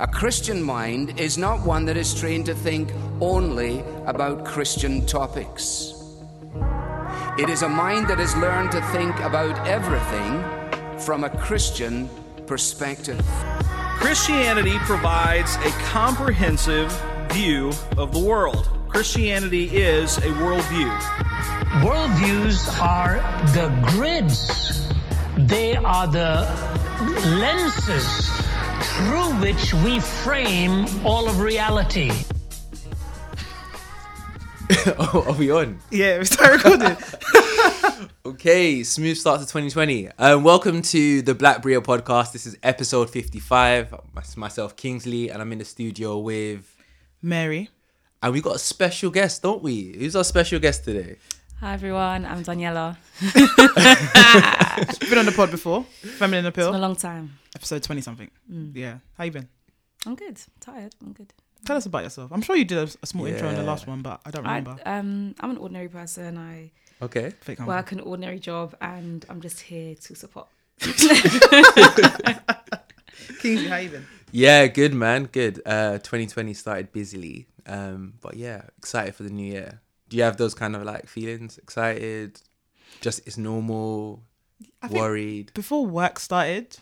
A Christian mind is not one that is trained to think only about Christian topics. It is a mind that has learned to think about everything from a Christian perspective. Christianity provides a comprehensive view of the world. Christianity is a worldview. Worldviews are the grids, they are the lenses through which we frame all of reality. oh, are we on? Yeah, we start recording. Okay, smooth start to 2020. Um, welcome to the Black Berea podcast. This is episode 55. It's myself, Kingsley, and I'm in the studio with. Mary. And we got a special guest, don't we? Who's our special guest today? Hi everyone, I'm Daniela. You've been on the pod before. Feminine It's been a long time. Episode 20 something. Yeah. How you been? I'm good. Tired. I'm good. Tell us about yourself. I'm sure you did a, a small intro in the last one, but I don't I, remember. um, I'm an ordinary person. I Okay. Work an ordinary job, and I'm just here to support. Kingsley, how you been? Yeah, good, man. Good. Uh, 2020 started busily. Um, but yeah, excited for the new year. Do you have those kind of like feelings? Excited? Just it's normal? Worried? before work started,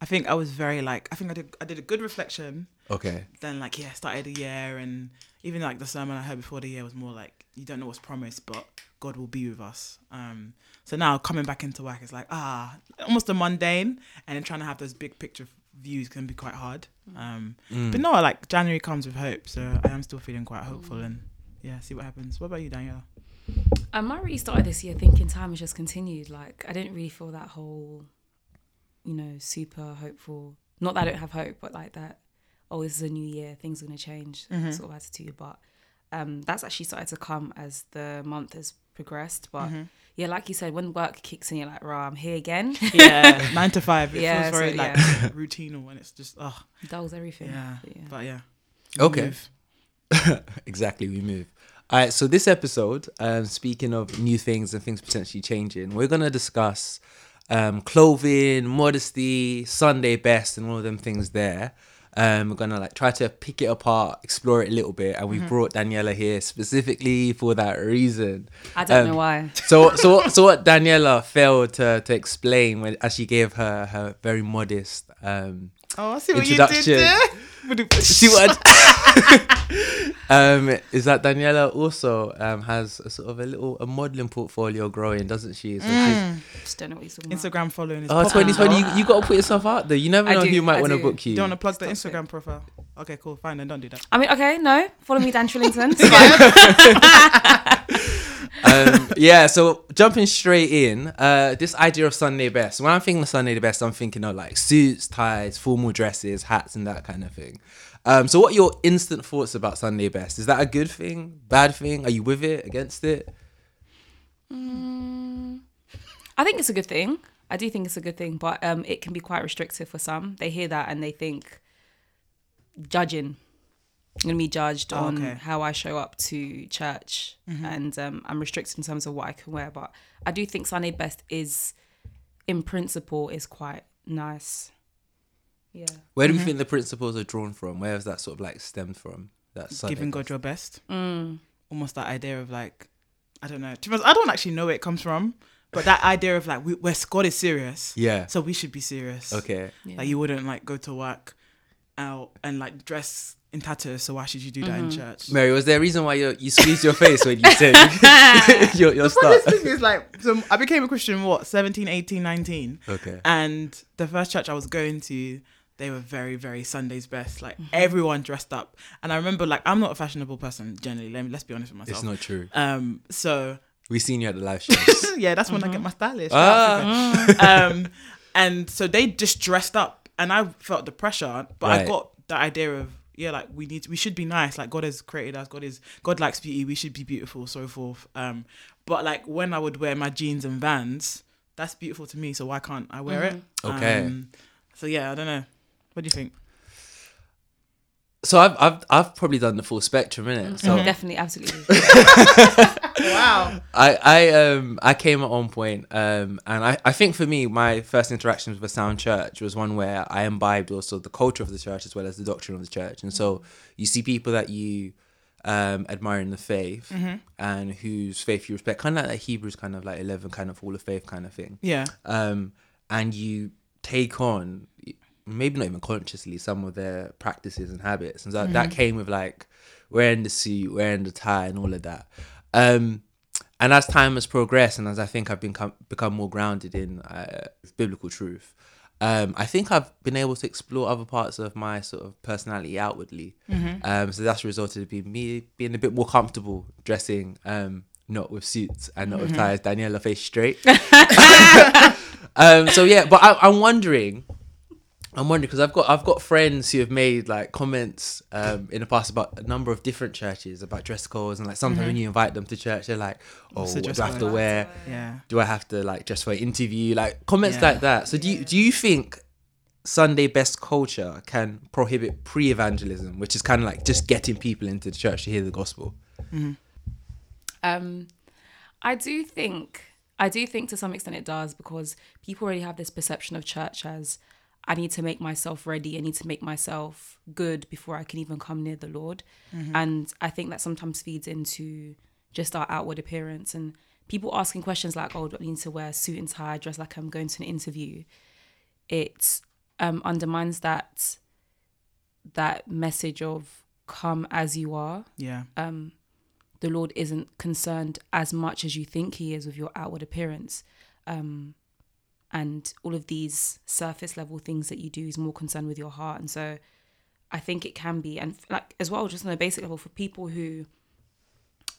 I think I was very like, I think I did, I did a good reflection. Okay. Then like, yeah, started the year and even like the sermon I heard before the year was more like, you don't know what's promised, but God will be with us. Um, so now coming back into work, it's like, ah, almost a mundane and then trying to have those big picture views can be quite hard. Um, Mm. But no, like January comes with hope, so I am still feeling quite hopeful and yeah, see what happens. What about you, Daniela? Um, I really started this year thinking time has just continued. Like I didn't really feel that whole, you know, super hopeful. Not that I don't have hope, but like that. Oh, this is a new year. Things are gonna change. Sort of attitude, but um, that's actually started to come as the month has progressed. But yeah, like you said, when work kicks in, you're like, "Rah, I'm here again." Yeah, nine to five. It Yeah, feels very so, like yeah. routine when it's just oh Dulls everything. yeah. But yeah. But yeah. Okay. Move. exactly, we move. All right, so this episode, um, speaking of new things and things potentially changing, we're gonna discuss um, clothing, modesty, Sunday best, and all of them things there. Um, we're gonna like try to pick it apart, explore it a little bit, and we Mm-hmm. brought Daniela here specifically for that reason. I don't Um, know why. So, so, what- so what Daniela failed to to explain when as she gave her her very modest um, Oh, I see what Introduction. you did there. See what? I- um, is that Daniela also um, has a sort of a little a modeling portfolio growing, doesn't she? So she's, Just don't know what you're talking about. Instagram following is oh, popping. 2020, you, you got to put yourself out there. You never I know do, who might want to book you. You don't want to plug the Stop Instagram profile? Okay, cool, fine, then don't do that. I mean, okay, no. Follow me, Dan Trillington. Um, yeah, so jumping straight in, uh, this idea of Sunday best. When I'm thinking of Sunday the best, I'm thinking of like suits, ties, formal dresses, hats, and that kind of thing. Um, so, what are your instant thoughts about Sunday best? Is that a good thing, bad thing? Are you with it, against it? I think it's a good thing. I do think it's a good thing, but um, it can be quite restrictive for some. They hear that and they think judging. I'm gonna be judged Oh, on okay. Mm-hmm. how I show up to church, and um, I'm restricted in terms of what I can wear. But I do think Sunday best is, in principle, is quite nice. Yeah. Where do Mm-hmm. you think the principles are drawn from? Where has that sort of like stemmed from? That Sunday Giving God best? your best. Mm. Almost that idea of like, I don't know. To be honest, I don't actually know where it comes from, but that idea of like, we, where God is serious, Yeah. so we should be serious. Okay. Like you wouldn't like go to work out and like dress in tatters. So why should you do that in church? Mary, was there a reason why you you squeezed your face when you said your your Funny start? thing is like, so I became a Christian what 17, 18, 19. Okay. And the first church I was going to, they were very, very Sunday's best. Like everyone dressed up. And I remember like I'm not a fashionable person generally. Let me let's be honest with myself. It's not true. Um. So We seen you at the live shows. yeah, that's when I get my stylish. Ah. um, and so they just dressed up, and I felt the pressure, but I Right. got the idea of yeah, like we need, we should be nice. Like God has created us. God is God likes beauty. We should be beautiful, so forth. Um, but like when I would wear my jeans and Vans, that's beautiful to me. So why can't I wear it? Okay. Um, so yeah, I don't know. What do you think? so I've I've I've probably done the full spectrum in it. So Definitely, absolutely. Wow. I I um I came at one point um and I I think for me my first interactions with a sound church was one where I imbibed also the culture of the church as well as the doctrine of the church, and so you see people that you um admire in the faith and whose faith you respect, kind of like that Hebrews kind of like eleven kind of hall of faith kind of thing. Yeah. um, and you take on maybe not even consciously some of their practices and habits, and so that came with like wearing the suit, wearing the tie, and all of that. Um, and as time has progressed, and as I think I've become become more grounded in uh, biblical truth, um, I think I've been able to explore other parts of my sort of personality outwardly. Um, so that's resulted in me being a bit more comfortable dressing, um, not with suits and not with ties. Daniela face straight. um, so yeah, but I, I'm wondering, I'm wondering because I've got I've got friends who have made like comments um, in the past about a number of different churches about dress codes and like sometimes when you invite them to church, they're like, oh, the what do I have to wear? Yeah. Do I have to like dress for an interview? Like comments Yeah. like that. So do you do you think Sunday best culture can prohibit pre-evangelism, which is kind of like just getting people into the church to hear the gospel? Um, I do think I do think to some extent it does because people already have this perception of church as I need to make myself ready. I need to make myself good before I can even come near the Lord, and I think that sometimes feeds into just our outward appearance and people asking questions like, "Oh, do I need to wear a suit and tie, dress like I'm going to an interview?" It um, undermines that that message of come as you are Yeah. the Lord isn't concerned as much as you think He is with your outward appearance. Um, and all of these surface level things that you do is more concerned with your heart. And so I think it can be, and like as well, just on a basic level, for people who,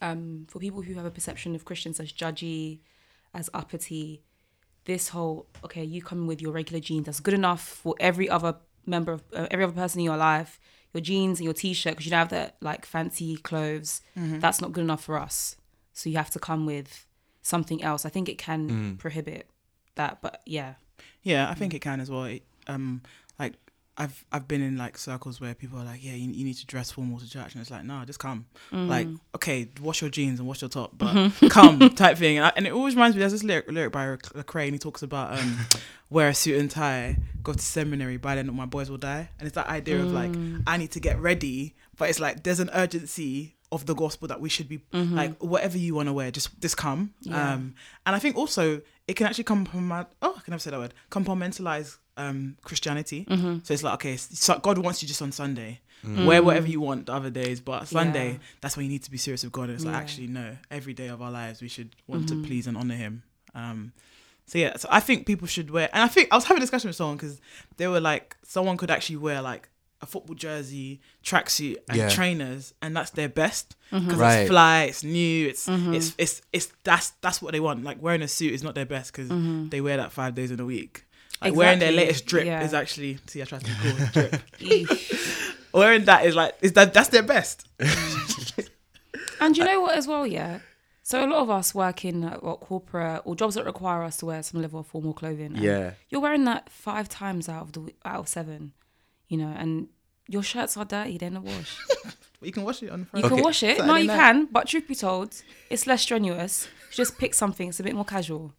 um, for people who have a perception of Christians as judgy, as uppity, this whole okay, you come with your regular jeans that's good enough for every other member of uh, every other person in your life. Your jeans and your t-shirt because you don't have that like fancy clothes. That's not good enough for us. So you have to come with something else. I think it can prohibit that, but yeah, Yeah, I think it can as well. It, um, like I've I've been in like circles where people are like, yeah, you, you need to dress formal to church, and it's like, no, just come. Like, okay, wash your jeans and wash your top, but come type thing. And, I, and it always reminds me. There's this lyric, lyric by Lecrae, and he talks about um, wear a suit and tie, go to seminary. By then, my boys will die. And it's that idea of like, I need to get ready, but it's like there's an urgency of the gospel that we should be like whatever you want to wear just just come um and i think also it can actually compromise oh i can never say that word compartmentalize um christianity. So it's like okay so god wants you just on sunday. Wear whatever you want the other days but sunday Yeah. that's when you need to be serious with god. And it's like actually no every day of our lives we should want to please and honor him. Um so yeah so i think people should wear and i think i was having a discussion with someone because they were like someone could actually wear like a football jersey, tracksuit, and Yeah. trainers, and that's their best mm-hmm. because Right. it's fly, it's new, it's mm-hmm. it's it's it's that's that's what they want. Like wearing a suit is not their best because mm-hmm. they wear that five days in a week. Like wearing their latest drip Yeah. is actually see I tried to be cool drip. Wearing that is like is that that's their best. And you know what, as well, yeah. So a lot of us work in uh, what corporate or jobs that require us to wear some level of formal clothing. Yeah. you're wearing that five times out of the out of seven, you know, and your shirts are dirty. They're in the wash. But you can wash it on You Friday. can Okay. wash it. no, you night. can. But truth be told, it's less strenuous. You just pick something. It's a bit more casual.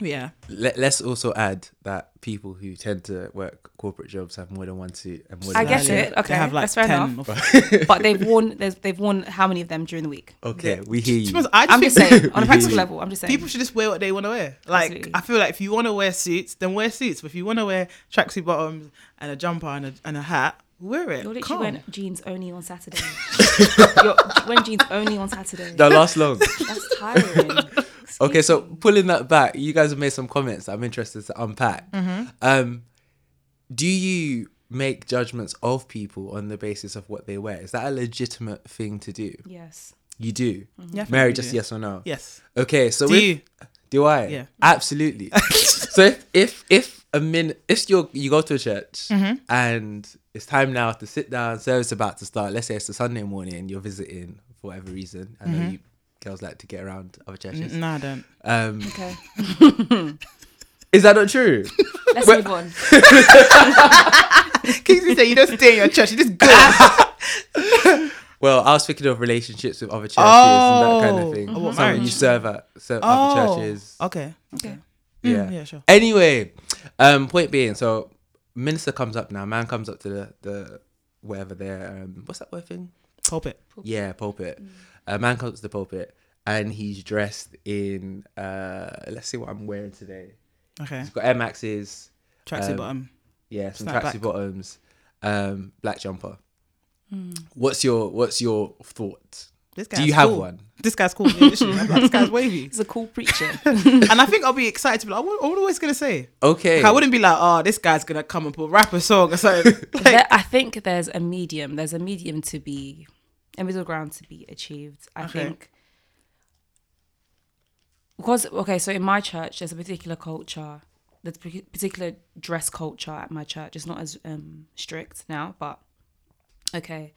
Yeah, Let, let's also add that people who tend to work corporate jobs have more than one suit and more I than get one They it. Okay, have like that's fair 10 enough. of- But they've worn there's, they've worn how many of them during the week? Okay, Yeah. we hear you. Suppose I just I'm just saying on a practical level. I'm just saying. people should just wear what they want to wear. Like Absolutely. I feel like if you want to wear suits, then wear suits. But if you want to wear tracksuit bottoms and a jumper and a, and a hat, wear it. You're literally Come. wearing jeans only on Saturday. You're wearing jeans only on Saturday. That last long. That's tiring. Okay, so pulling that back, you guys have made some comments that I'm interested to unpack. Mm-hmm. Um, do you make judgments of people on the basis of what they wear? Is that a legitimate thing to do? yes. You do. Yeah, I think Mary, just do. yes or no? Yes. Okay, so Do if- you? do I? Yeah. absolutely. so if if if a min if you you go to a church Mm-hmm. and it's time now to sit down, service about to start. Let's say it's a Sunday morning and you're visiting for whatever reason. I know Mm-hmm. you girls like to get around other churches. No, I don't. Um, Okay. Is that not true? Let's move on. Kingsley said you don't stay in your church. You just go. well, I was thinking of relationships with other churches and that kind Oh. of thing. Oh, what, Some you serve at serve oh, other churches. okay. Okay. Yeah. yeah, sure. Anyway, um, point being, so minister comes up now. Man comes up to the the wherever they're. Um, what's that word thing? Pulpit. Yeah, pulpit. A man comes to the pulpit and he's dressed in. uh Let's see what I'm wearing today. Okay. He's got Air Maxes. Tracksuit Um, bottom. Yeah, some tracksuit bottoms, um, black jumper. What's your What's your thought? This guy's Do you have cool. one? This guy's cool. Yeah, literally, I'm like, this guy's wavy. He's a cool preacher. and I think I'll be excited to be like, what, what was I gonna say? Okay. Like, I wouldn't be like, oh, this guy's gonna come and put rap a song or something. Like, There- I think there's a medium. There's a medium to be, a middle ground to be achieved. I Okay. think because okay, so in my church, there's a particular culture. There's a particular dress culture at my church. It's not as um, strict now, but okay.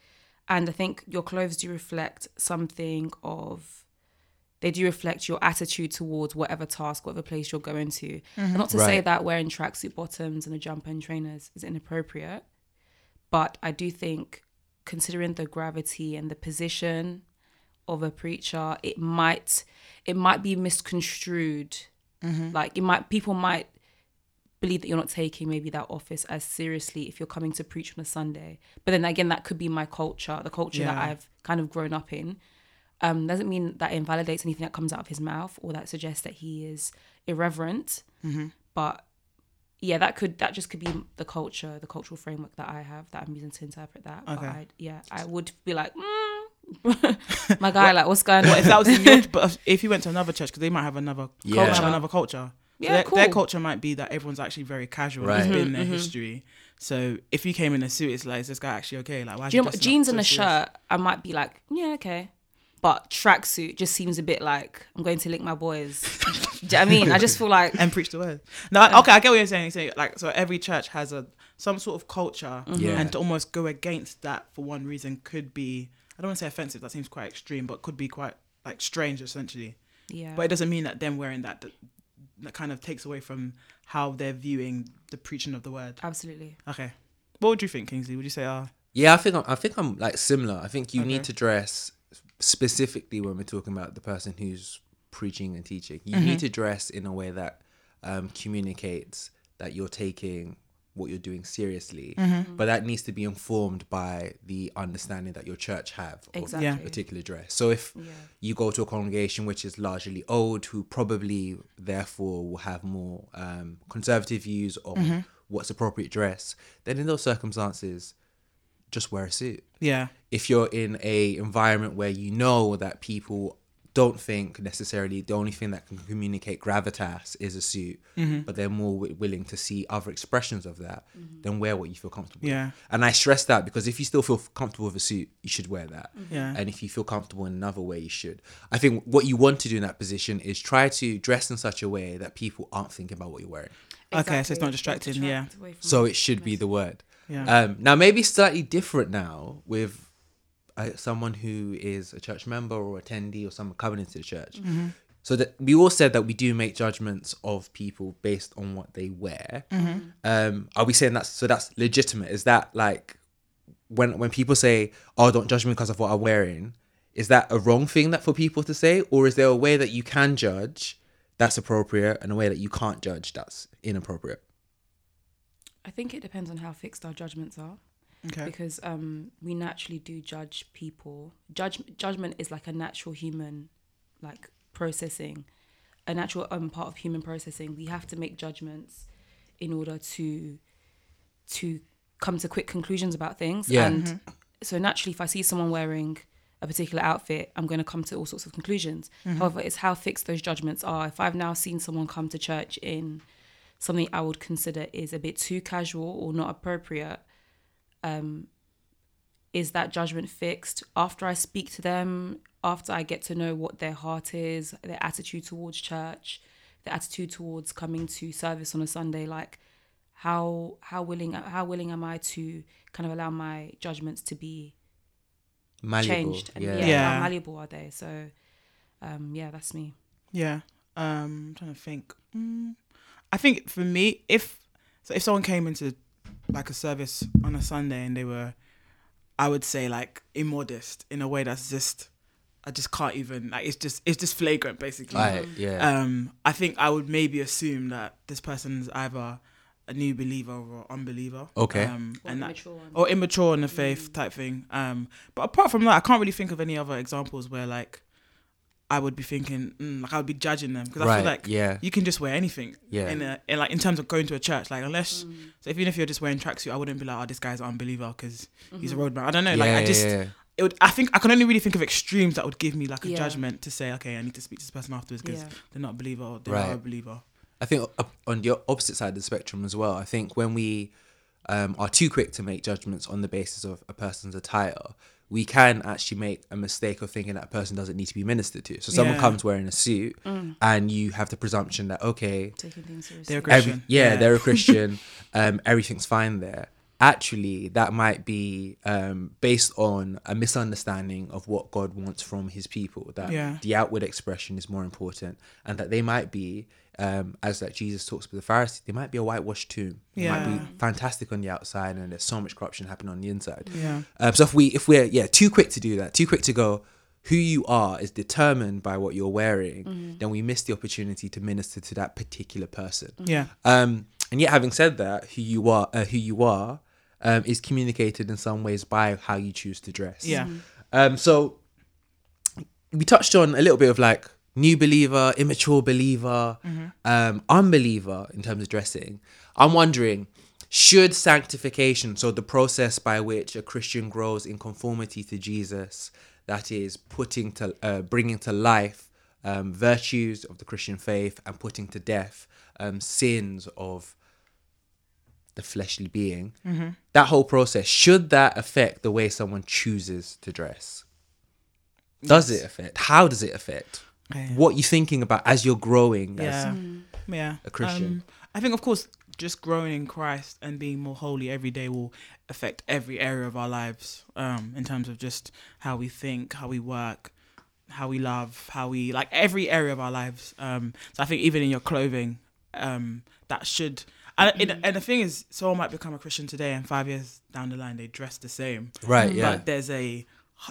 And I think your clothes do reflect something of. They do reflect your attitude towards whatever task, whatever place you're going to. And not to say that wearing tracksuit bottoms and a jumper and trainers is inappropriate, but I do think, considering the gravity and the position of a preacher, it might it might be misconstrued. Like it might people might believe that you're not taking maybe that office as seriously if you're coming to preach on a Sunday. But then again, that could be my culture, the culture that I've kind of grown up in. Um, doesn't mean that invalidates anything that comes out of his mouth or that suggests that he is irreverent. But yeah, that could that just could be the culture, the cultural framework that I have that I'm using to interpret that. But Okay. I, yeah, I would be like, mm. my guy, like, what's going on? if that was in your, but if you went to another church, because they might have another Yeah. culture, Culture. have another culture. So Yeah, their, cool. their culture might be that everyone's actually very casual. Right. It's been Mm-hmm, their history. So if you came in a suit, it's like, is this guy actually okay? Like, why? Do you know what? Jeans and a shirt, I might be like, yeah, okay. But tracksuit just seems a bit like I'm going to link my boys. Do you know what I mean? I just feel like and preach the word. No, okay, I get what you're saying. So, like, so every church has a some sort of culture, Yeah. and to almost go against that for one reason could be I don't want to say offensive. That seems quite extreme, but could be quite like strange, essentially. yeah. But it doesn't mean that them wearing that that, that kind of takes away from how they're viewing the preaching of the word. Absolutely. Okay, what would you think, Kingsley? Would you say, ah, Yeah, I think I'm, I think I'm like similar. I think you Okay. need to dress specifically when we're talking about the person who's preaching and teaching. You Mm-hmm. need to dress in a way that um, communicates that you're taking what you're doing seriously, Mm-hmm. but that needs to be informed by the understanding that your church have of Exactly. Yeah. particular dress. So if Yeah. you go to a congregation which is largely old, who probably therefore will have more um, conservative views on Mm-hmm. what's appropriate dress, then in those circumstances, just wear a suit. yeah, If you're in a environment where you know that people don't think necessarily the only thing that can communicate gravitas is a suit, Mm-hmm. but they're more wi- willing to see other expressions of that, then wear what you feel comfortable. Yeah. with. And I stress that because if you still feel comfortable with a suit, you should wear that. Yeah. And if you feel comfortable in another way, you should. I think what you want to do in that position is try to dress in such a way that people aren't thinking about what you're wearing. Okay, so it's not distracting, yeah. So it should be the word. Yeah. Um, now maybe slightly different now with uh, someone who is a church member or attendee or someone coming into the church. So that we all said that we do make judgments of people based on what they wear. Um, are we saying that's so that's legitimate? Is that like when when people say, "Oh, don't judge me because of what I'm wearing"? Is that a wrong thing that for people to say, or is there a way that you can judge that's appropriate and a way that you can't judge that's inappropriate? I think it depends on how fixed our judgments are. Okay. Because um, we naturally do judge people. Judge judgment is like a natural human, like processing, a natural um, part of human processing. We have to make judgments in order to to come to quick conclusions about things. Yeah. And so naturally, if I see someone wearing a particular outfit, I'm going to come to all sorts of conclusions. However, it's how fixed those judgments are. If I've now seen someone come to church in something I would consider is a bit too casual or not appropriate, um, is that judgment fixed after I speak to them, after I get to know what their heart is, their attitude towards church, their attitude towards coming to service on a Sunday, like how how willing how willing am I to kind of allow my judgments to be Malleable. changed and yeah. yeah, Yeah. how malleable are they? So um, yeah, that's me. Yeah. Um, I'm trying to think. Mm, I I think for me, if so, if someone came into like a service on a Sunday and they were, I would say like immodest in a way that's just, I just can't even like it's just it's just flagrant basically. Right, yeah. Um, I think I would maybe assume that this person's either a new believer or unbeliever. Okay. Um, Or and immature one. or immature in the faith type thing. Um, but apart from that, I can't really think of any other examples where like I would be thinking mm, like I would be judging them because I Right, feel like yeah. you can just wear anything. Yeah. In, a, in like in terms of going to a church, like unless so even if you're just wearing tracksuit, I wouldn't be like, oh, this guy's an unbeliever because he's a roadman. I don't know. Like I just. yeah, yeah. It would, I think I can only really think of extremes that would give me like a Yeah. judgment to say, okay, I need to speak to this person afterwards because Yeah. they're not a believer or they Right. are a believer. I think on the opposite side of the spectrum as well. I think when we um, are too quick to make judgments on the basis of a person's attire, we can actually make a mistake of thinking that a person doesn't need to be ministered to. So someone Yeah. comes wearing a suit, and you have the presumption that okay, Taking things seriously. They're a every, Christian. yeah, Yeah. they're a Christian. um, everything's fine there. Actually, that might be um, based on a misunderstanding of what God wants from His people. That Yeah. the outward expression is more important, and that they might be, um, as like Jesus talks with the Pharisees, they might be a whitewashed tomb. They might be fantastic on the outside, and there's so much corruption happening on the inside. Yeah. Um, so if we if we're yeah too quick to do that, too quick to go, who you are is determined by what you're wearing, then we miss the opportunity to minister to that particular person. Yeah. Um, and yet, having said that, who you are, uh, who you are, um, is communicated in some ways by how you choose to dress. Yeah. Um, so we touched on a little bit of like new believer, immature believer, um, unbeliever in terms of dressing. I'm wondering, should sanctification, so the process by which a Christian grows in conformity to Jesus, that is putting to, uh, bringing to life um, virtues of the Christian faith and putting to death um, sins of the fleshly being, that whole process, should that affect the way someone chooses to dress? Does it affect? How does it affect? Okay. What you're thinking about as you're growing? As, Yeah. Yeah. a Christian. Um, I think, of course, just growing in Christ and being more holy every day will affect every area of our lives um, in terms of just how we think, how we work, how we love, how we like every area of our lives. Um, so I think even in your clothing, um, that should. And, and- and the thing is, someone might become a Christian today, and five years down the line, they dress the same. Right, yeah. But there's a,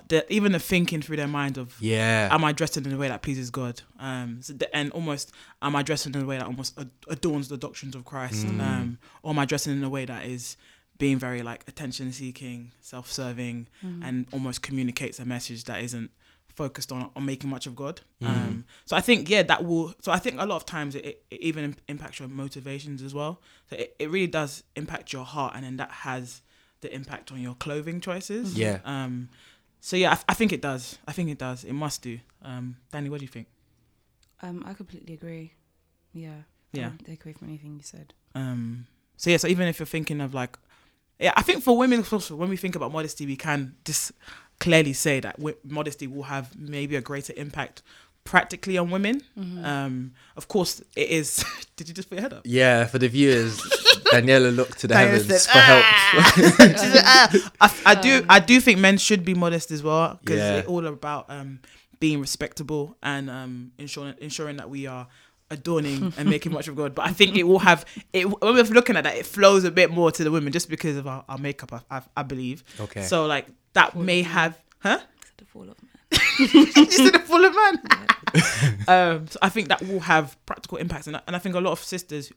the, even the thinking through their mind of Yeah. am I dressed in a way that pleases God? Um, so the, and almost am I dressed in a way that almost adorns the doctrines of Christ? Mm. Um, or am I dressed in a way that is being very like attention seeking, self serving, and almost communicates a message that isn't focused on on making much of God? Mm. Um, so I think yeah, that will. So I think a lot of times it, it, it even impacts your motivations as well. So it, it really does impact your heart, and then that has the impact on your clothing choices. Yeah. Um, so yeah, I, I think it does. I think it does. It must do. Um, Danny, what do you think? Um, I completely agree. Yeah. Yeah. I take away from anything you said. Um, so yeah, so even if you're thinking of like, yeah, I think for women, also, when we think about modesty, we can just clearly say that modesty will have maybe a greater impact practically on women. Um, of course, it is. did you just put your head up? Yeah, for the viewers, Daniela looked to the Daniela heavens said, for help. Said, "Ah." I, I do, I do think men should be modest as well because Yeah. it's all about um, being respectable and um, ensuring ensuring that we are adorning and making much of God. But I think it will have it when we're looking at that, it flows a bit more to the women just because of our, our makeup. I, I, I believe. Okay. So like that may have, huh? The fall of man. you said a full of man. um, so I think that will have practical impacts, and I, and I think a lot of sisters,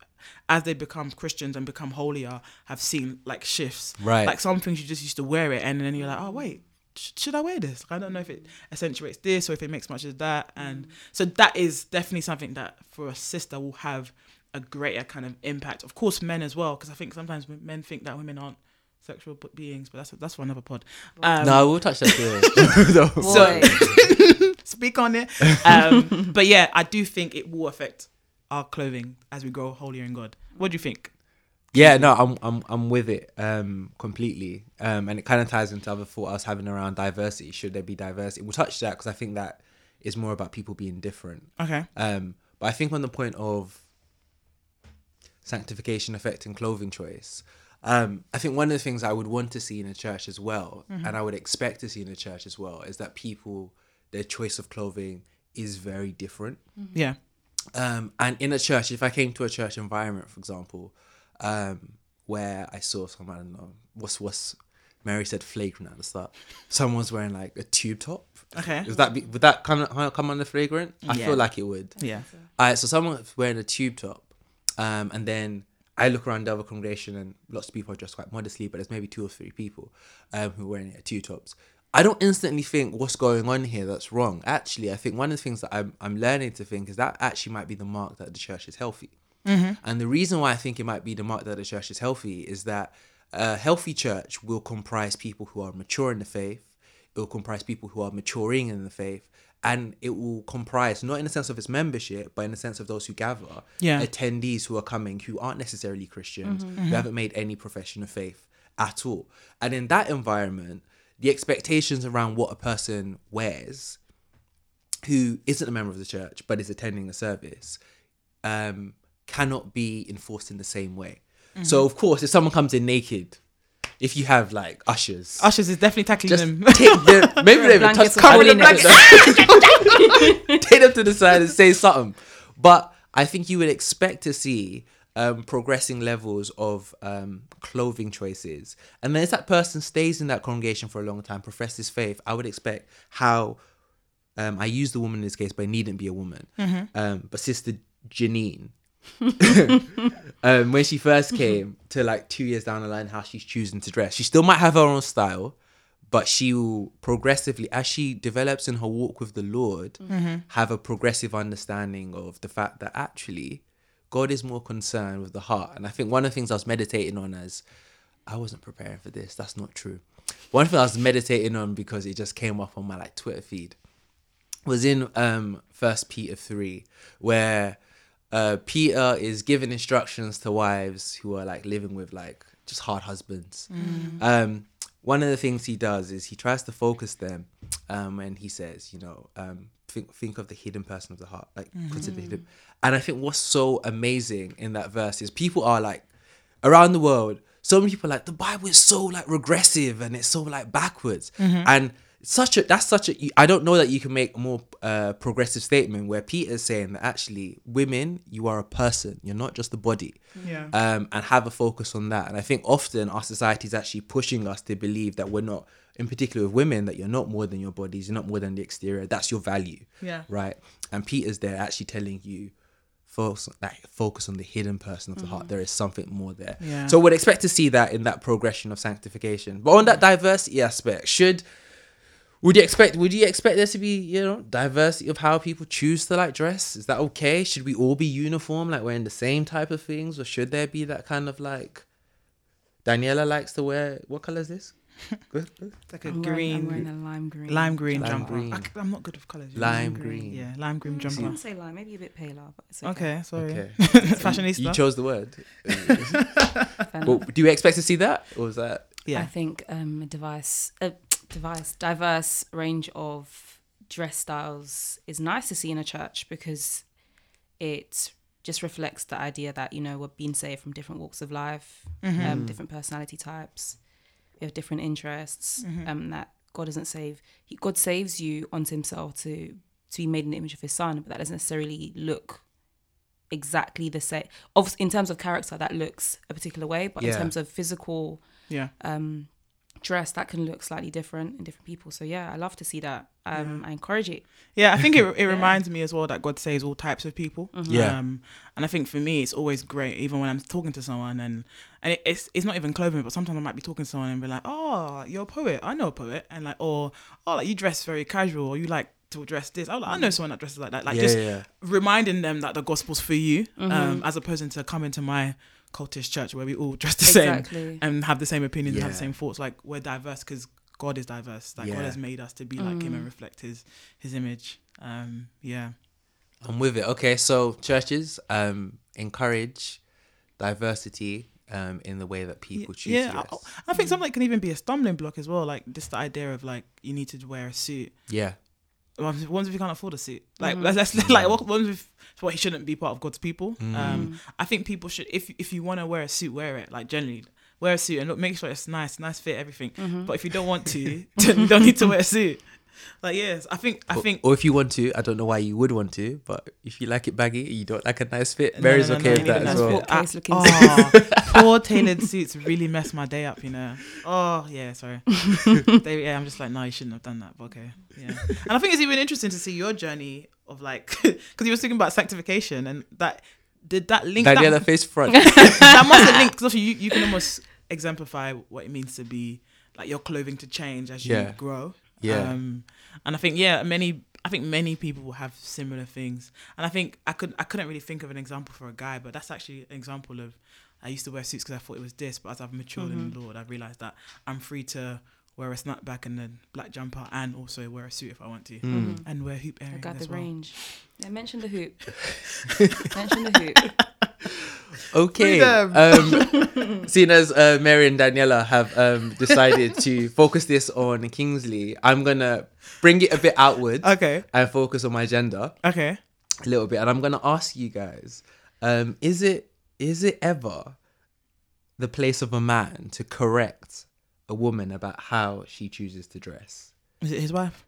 as they become Christians and become holier, have seen like shifts. Right. Like some things you just used to wear it, and then you're like, oh wait, sh- should I wear this? I don't know if it accentuates this or if it makes much of that, and so that is definitely something that for a sister will have a greater kind of impact. Of course, men as well, because I think sometimes men think that women aren't sexual beings, but that's that's for another pod. Um, no, we'll touch that too. Boy. speak on it. Um, but yeah, I do think it will affect our clothing as we grow holier in God. What do you think? Yeah, no, I'm I'm I'm with it um completely. Um and it kind of ties into other thought I was having around diversity. Should there be diversity? We'll touch that because I think that is more about people being different. Okay. Um but I think on the point of sanctification affecting clothing choice, um, I think one of the things I would want to see in a church as well, and I would expect to see in a church as well, is that people their choice of clothing is very different. Yeah. Um, and in a church, if I came to a church environment, for example, um, where I saw someone, I don't know, what's what's Mary said flagrant at the start. Someone's wearing like a tube top. Okay. Would that be would that come come under flagrant? I Yeah. feel like it would. Yeah. Alright, so someone's wearing a tube top, um, and then I look around the other congregation and lots of people are dressed quite modestly, but there's maybe two or three people um, who are wearing tube tops. I don't instantly think what's going on here that's wrong. Actually, I think one of the things that I'm I'm learning to think is that actually might be the mark that the church is healthy. And the reason why I think it might be the mark that the church is healthy is that a healthy church will comprise people who are mature in the faith. It will comprise people who are maturing in the faith, and it will comprise not in the sense of its membership, but in the sense of those who gather, Yeah. attendees who are coming who aren't necessarily Christians, mm-hmm. who mm-hmm. haven't made any profession of faith at all. And in that environment, the expectations around what a person wears who isn't a member of the church but is attending a service um, cannot be enforced in the same way. So mm-hmm. of course, if someone comes in naked, if you have like ushers, Ushers is definitely tackling just them. take the maybe they even touch Blankets or cover the holy blankets. take them to the side and say something. But I think you would expect to see um, progressing levels of um, clothing choices, and then as that person stays in that congregation for a long time, professes faith, I would expect how um, I use the woman in this case, but it needn't be a woman. Um, but Sister Janine, um, when she first came to like two years down the line, how she's choosing to dress, she still might have her own style, but she will progressively, as she develops in her walk with the Lord, have a progressive understanding of the fact that actually God is more concerned with the heart. And I think one of the things I was meditating on as I wasn't preparing for this, that's not true. One thing I was meditating on because it just came up on my like Twitter feed was in um First Peter three, where uh Peter is giving instructions to wives who are like living with like just hard husbands. Um, one of the things he does is he tries to focus them, um, and he says, you know, um, think think of the hidden person of the heart, like consider the hidden. And I think what's so amazing in that verse is people are like around the world so many people are like the bible is so like regressive and it's so like backwards and such a that's such a i don't know that you can make a more uh, progressive statement where peter's saying that actually women you are a person. You're not just a body. Yeah. um, and have a focus on that. And i think often our society is actually pushing us to believe that we're not in particular with women that you're not more than your bodies you're not more than the exterior. That's your value. Yeah. right? And peter's there actually telling you focus like focus on the hidden person of the heart. There is something more there. Yeah. so we'd expect to see that in that progression of sanctification. But on that diversity aspect should would you expect would you expect there to be you know diversity of how people choose to like dress is that okay should we all be uniform like wearing the same type of things or should there be that kind of like daniela likes to wear what color is this Good, good. It's like a I'm wearing, I'm wearing green, a lime green. lime green Lime jumper. green. I, am not good with colors. lime green Yeah, lime green I jumper. wouldn't say lime, maybe a bit paler, but it's okay. Okay, sorry. okay Fashionista. you chose the word well, do you expect to see that or is that yeah. I think um, a device, a device, diverse range of dress styles is nice to see in a church because it just reflects the idea that you know we're being saved from different walks of life, um, different personality types, we have different interests. Um, that God doesn't save. He, God saves you onto Himself to to be made in the image of His Son, but that doesn't necessarily look exactly the same. Of in terms of character, that looks a particular way, but in terms of physical yeah. um, dress, that can look slightly different in different people. So yeah, I love to see that. Um, I encourage it. Yeah, I think it, it reminds me as well that God saves all types of people. Yeah. Um, and I think for me, it's always great, even when I'm talking to someone, and and it, it's it's not even clothing, but sometimes I might be talking to someone and be like, "Oh, you're a poet. I know a poet," and like, or "Oh, like you dress very casual, or you like to dress this." I'm like, I know someone that dresses like that. Like yeah, just yeah, yeah. reminding them that the gospel's for you, Mm-hmm. um, as opposed to coming to my cultist church where we all dress the Exactly. same and have the same opinions and have the same thoughts. Like we're diverse because God is diverse. Like Yeah. God has made us to be like Mm. Him and reflect His His image. Um, yeah. I'm with it. Okay, so churches um, encourage diversity um, in the way that people choose yeah, to I. I think something that can even be a stumbling block as well. Like just the idea of like you need to wear a suit. Yeah, What if you can't afford a suit? Like Mm-hmm. let's, let's like what, what if what he shouldn't be part of God's people? Mm. Um, I think people should if if you want to wear a suit, wear it. Like generally, wear a suit and look, make sure it's nice, nice fit, everything. Mm-hmm. But if you don't want to, then you don't need to wear a suit. Like yes, I think I Or- think or if you want to, I don't know why you would want to, but if you like it baggy, you don't like a nice fit. Mary's no, no, okay no, with that a as nice well. fit. Case ah, looking oh, poor tailored suits really messed my day up, you know. Oh yeah, sorry. they, yeah, I'm just like, no, you shouldn't have done that. But okay, yeah. And I think it's even interesting to see your journey of like, because you were speaking about sanctification and that did that link that, Daniela face front. that must have linked because you you can almost exemplify what it means to be like your clothing to change as you Yeah. grow. Yeah. Um, and I think yeah, many I think many people will have similar things. And I think I could I couldn't really think of an example for a guy, but that's actually an example of I used to wear suits because I thought it was this, but as I've matured in mm-hmm. the Lord, I've realized that I'm free to wear a snapback and a black jumper and also wear a suit if I want to mm. mm-hmm. and wear hoop earrings. I earrings got the as well. range. Yeah, mention the hoop. mention the hoop. Okay. Um, seeing as uh, Mary and Daniela have um, decided to focus this on Kingsley, I'm gonna bring it a bit outward Okay. and focus on my gender Okay. a little bit, and I'm gonna ask you guys: um, Is it is it ever the place of a man to correct a woman about how she chooses to dress? Is it his wife?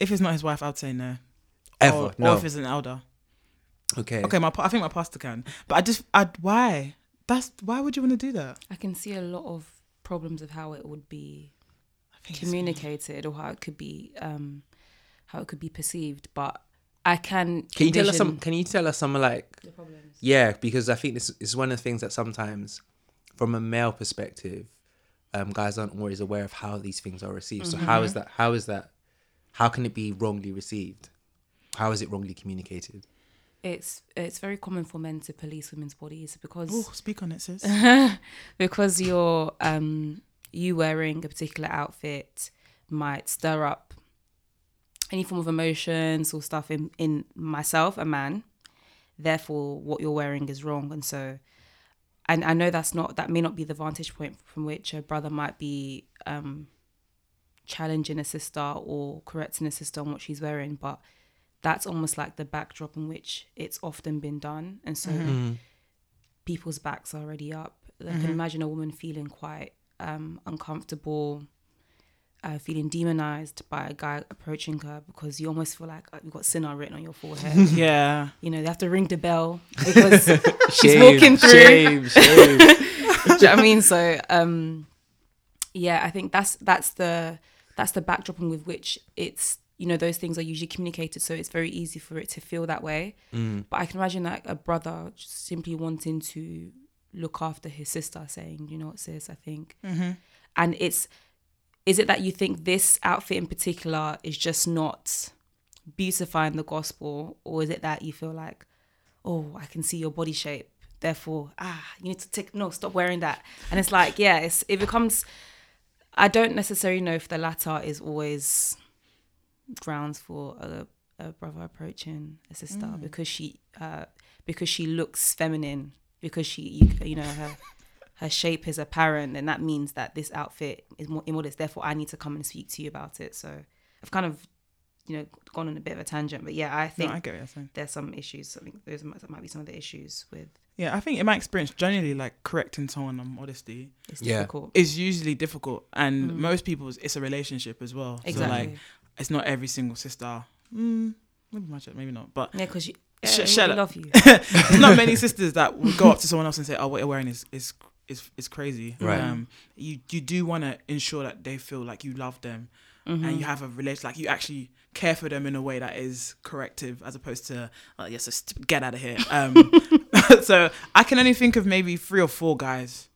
If it's not his wife, I'd say no. Ever? Or, no. or if it's an elder. Okay. Okay, my I think my pastor can, but I just I why that's why would you want to do that? I can see a lot of problems of how it would be I think communicated or how it could be um how it could be perceived but i can Can you tell us some? Can you tell us some like the problems Yeah, because I think this is one of the things that sometimes, from a male perspective, um, guys aren't always aware of how these things are received. So how is that? How is that? How can it be wrongly received? How is it wrongly communicated? It's it's very common for men to police women's bodies because Oh, speak on it, sis. because you're um you wearing a particular outfit might stir up any form of emotions or stuff in in myself a man therefore what you're wearing is wrong and so and i know that's not that may not be the vantage point from which a brother might be um challenging a sister or correcting a sister on what she's wearing but that's almost like the backdrop in which it's often been done. And so people's backs are already up. I can imagine a woman feeling quite um uncomfortable uh, feeling demonized by a guy approaching her because you almost feel like uh, you've got sinner written on your forehead. Yeah. you know they have to ring the bell because she's Shame, walking through. Shame, shame. do you know what I mean? So um yeah, I think that's that's the that's the backdrop with which it's you know those things are usually communicated so it's very easy for it to feel that way. But i can imagine like a brother just simply wanting to look after his sister saying you know what sis i think and it's is it that you think this outfit in particular is just not beautifying the gospel or is it that you feel like oh i can see your body shape therefore ah you need to take no stop wearing that. And it's like yeah it's, it becomes i don't necessarily know if the latter is always grounds for a, a brother approaching a sister because she uh because she looks feminine because she you, you know her her shape is apparent and that means that this outfit is more immodest therefore i need to come and speak to you about it. So i've kind of you know gone on a bit of a tangent but yeah i No, think I get what there's some issues i think those might, might be some of the issues with Yeah, I think in my experience, generally, like correcting someone on modesty it's Yeah. difficult. is usually difficult, and most people's it's a relationship as well. So exactly. like, it's not every single sister. Mm, maybe much, maybe not, but yeah because you Sh- yeah, shut we love you there's not many sisters that would go up to someone else and say, "Oh, what you're wearing is is is, is crazy." Right. Um, you you do want to ensure that they feel like you love them and you have a relation, like you actually care for them in a way that is corrective, as opposed to, oh, yes, just get out of here. Um, so I can only think of maybe three or four guys.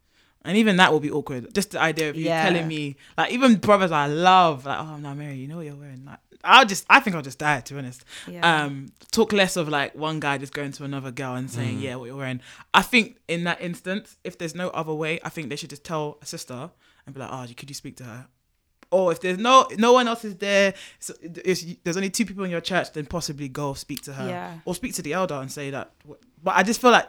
And even that will be awkward. Just the idea of you Yeah. telling me, like, even brothers I love, like, oh, no, Mary, you know what you're wearing. Like, I'll just, I think I'll just die, to be honest. Yeah. Um, talk less of like one guy just going to another girl and saying, yeah, what you're wearing. I think in that instance, if there's no other way, I think they should just tell a sister and be like, oh, could you speak to her? Or if there's no no one else is there, so it's, there's only two people in your church, then possibly go speak to her Yeah. or speak to the elder and say that. But I just feel like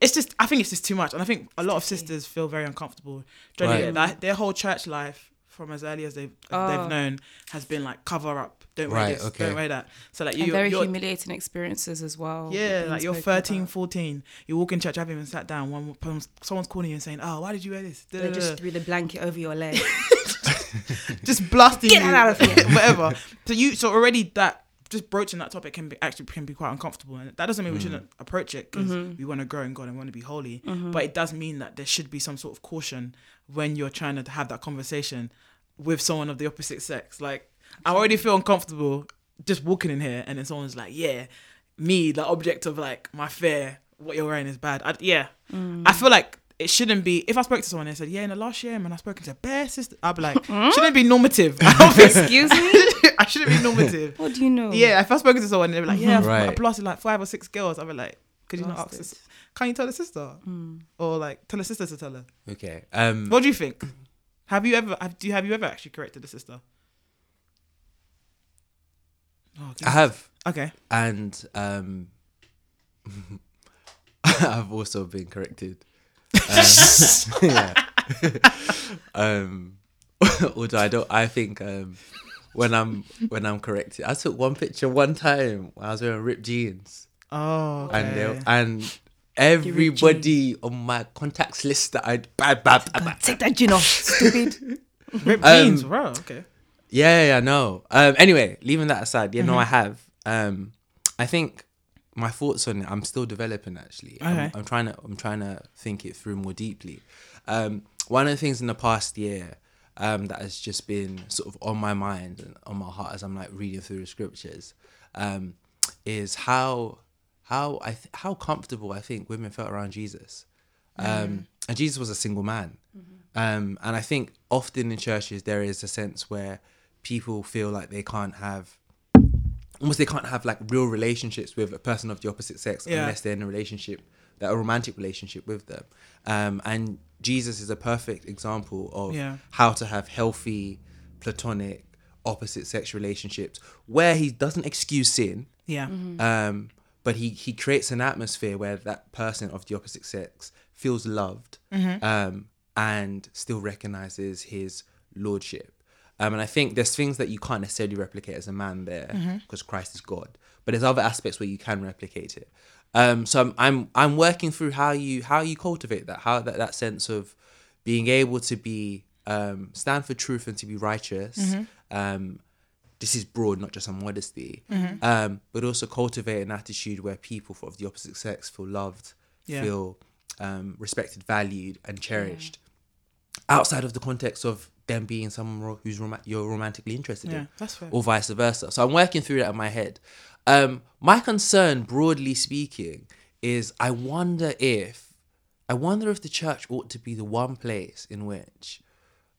it's just I think it's just too much, and I think a lot of sisters feel very uncomfortable. Generally, Right. that their whole church life from as early as they've as Oh. they've known has been like cover up, don't wear Right, this, okay. don't wear that. So like and you, very you're, humiliating experiences as well yeah, like you're spoken 13, about. 14, you walk in church, I haven't even sat down. One someone's calling you and saying, "Oh, why did you wear this?" they just threw the blanket over your leg just blasting Get you, out of here. whatever. So you, so already that just broaching that topic can be actually can be quite uncomfortable, and that doesn't mean we shouldn't mm. approach it because mm-hmm. we want to grow in God and want to be holy. Mm-hmm. But it does mean that there should be some sort of caution when you're trying to have that conversation with someone of the opposite sex. Like I already feel uncomfortable just walking in here, and then someone's like, "Yeah, me, the object of like my fear, what you're wearing is bad." I, yeah, mm. I feel like. It shouldn't be. If I spoke to someone and said, "Yeah, in the last year, man, I spoken to a bare sister," I'd be like, "Shouldn't be normative." I don't Excuse me? I shouldn't be normative. What do you know? Yeah, if I spoke to someone and they were like, "Yeah, I've, Right. I've blasted like five or six girls," I'd be like, "Could you not ask Blasted. this? Can you tell the sister, or like tell the sister to tell her?" Okay. Um, What do you think? Have you ever? Have, do you have you ever actually corrected the sister? Oh, I have, Okay. and um, I've also been corrected. Um, yeah. um, although I don't, I think um, when I'm when I'm corrected, I took one picture one time when I was wearing ripped jeans, Oh, okay. and they, and everybody on my contacts list that I'd bad bad Take that gin off, stupid. ripped um, jeans, bro. Okay. Yeah, yeah, no. Um, anyway, leaving that aside, yeah, Mm-hmm. no, I have. Um, I think my thoughts on it, I'm still developing. Actually, I'm, Okay. I'm trying to, I'm trying to think it through more deeply. Um, one of the things in the past year um, that has just been sort of on my mind and on my heart as I'm like reading through the scriptures um, is how how I th- how comfortable I think women felt around Jesus. Um, and Jesus was a single man. Um, and I think often in churches there is a sense where people feel like they can't have almost they can't have like real relationships with a person of the opposite sex Yeah. unless they're in a relationship that a romantic relationship with them. Um, and Jesus is a perfect example of Yeah. how to have healthy platonic opposite sex relationships where he doesn't excuse sin Yeah. um, but he he creates an atmosphere where that person of the opposite sex feels loved um, and still recognizes his lordship. Um, and I think there's things that you can't necessarily replicate as a man there because Christ is God, but there's other aspects where you can replicate it. Um, so I'm, I'm I'm working through how you how you cultivate that how that, that sense of being able to be um, stand for truth and to be righteous. Um, this is broad, not just on modesty, um, but also cultivate an attitude where people of the opposite sex feel loved, Yeah. feel um, respected, valued, and cherished, outside of the context of them being someone who's rom- you're romantically interested Yeah, in, that's fair. or vice versa. So I'm working through that in my head. Um, my concern, broadly speaking, is I wonder if I wonder if the church ought to be the one place in which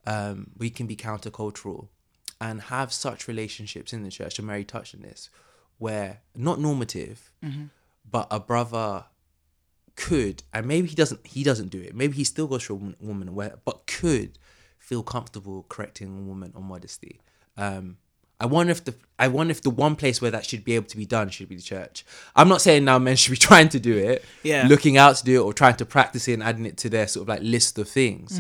um, we can be countercultural and have such relationships in the church. And Mary touched on this, where not normative, but a brother could, and maybe he doesn't. He doesn't do it. Maybe he still goes for a woman, woman where, but could feel comfortable correcting a woman on modesty. Um, I wonder if the I wonder if the one place where that should be able to be done should be the church. I'm not saying now men should be trying to do it, Yeah. looking out to do it or trying to practice it and adding it to their sort of like list of things.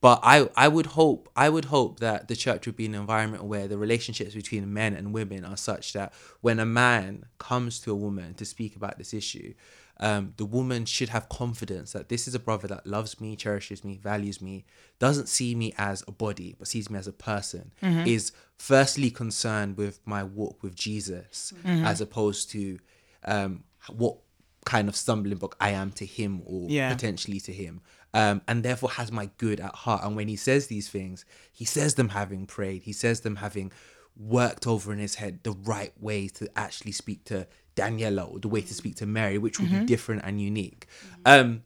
But I, I would hope I would hope that the church would be an environment where the relationships between men and women are such that when a man comes to a woman to speak about this issue, um, the woman should have confidence that this is a brother that loves me, cherishes me, values me, doesn't see me as a body, but sees me as a person, is firstly concerned with my walk with Jesus as opposed to um, what kind of stumbling block I am to him or Yeah. potentially to him. Um, and therefore has my good at heart. And when he says these things, he says them having prayed, he says them having worked over in his head the right way to actually speak to Daniella or the way to speak to Mary, which would be different and unique. Um,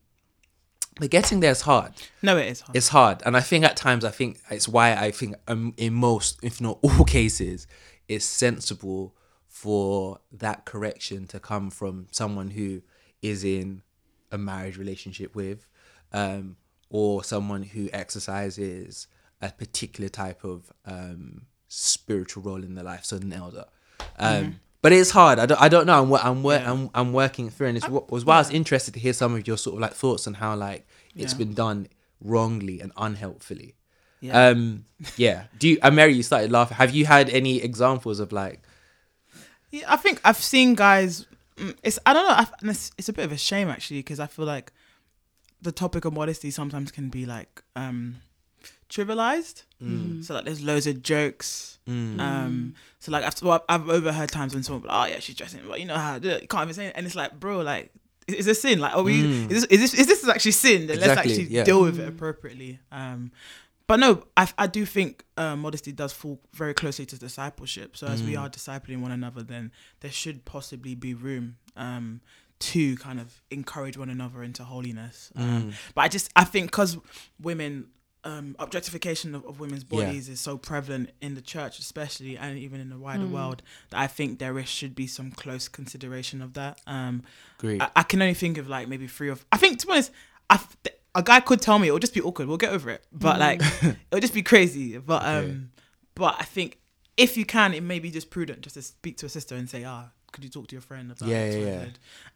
but getting there is hard. No, it is hard. It's hard, and I think at times I think it's why I think um, in most, if not all cases, it's sensible for that correction to come from someone who is in a marriage relationship with, um, or someone who exercises a particular type of um, spiritual role in their life, so an elder. Um, But it's hard. I don't. I don't know. I'm. I'm. wo- I'm. I'm working through, and it's what was why I was interested to hear some of your sort of like thoughts on how like it's Yeah. been done wrongly and unhelpfully. Yeah. Um. Yeah. Do you? Mary, you started laughing. Have you had any examples of like? Yeah, I think I've seen guys. mm, It's I don't know. I, it's, it's a bit of a shame actually because I feel like the topic of modesty sometimes can be like um trivialized. So like there's loads of jokes. Um, so like I've, well, I've overheard times when someone, be like, oh yeah, she's dressing, but you know how to. You can't even say it, and it's like, bro, like. Is this sin? Like, are we? Is this is this is this actually sin? Then Exactly, let's actually yeah. deal with it appropriately. Um, but no, I, I do think uh, modesty does fall very closely to discipleship. So as we are discipling one another, then there should possibly be room um, to kind of encourage one another into holiness. Um, But I just I think because women um, objectification of, of women's Yeah. bodies is so prevalent in the church, especially and even in the wider world, that I think there is, should be some close consideration of that. Um, Agreed. I, I can only think of like maybe three of. I think to be honest, I, th- a guy could tell me it'll just be awkward. We'll get over it, but like it'll just be crazy. But um, but I think if you can, it may be just prudent just to speak to a sister and say, ah, could you talk to your friend about Yeah, X, yeah, yeah.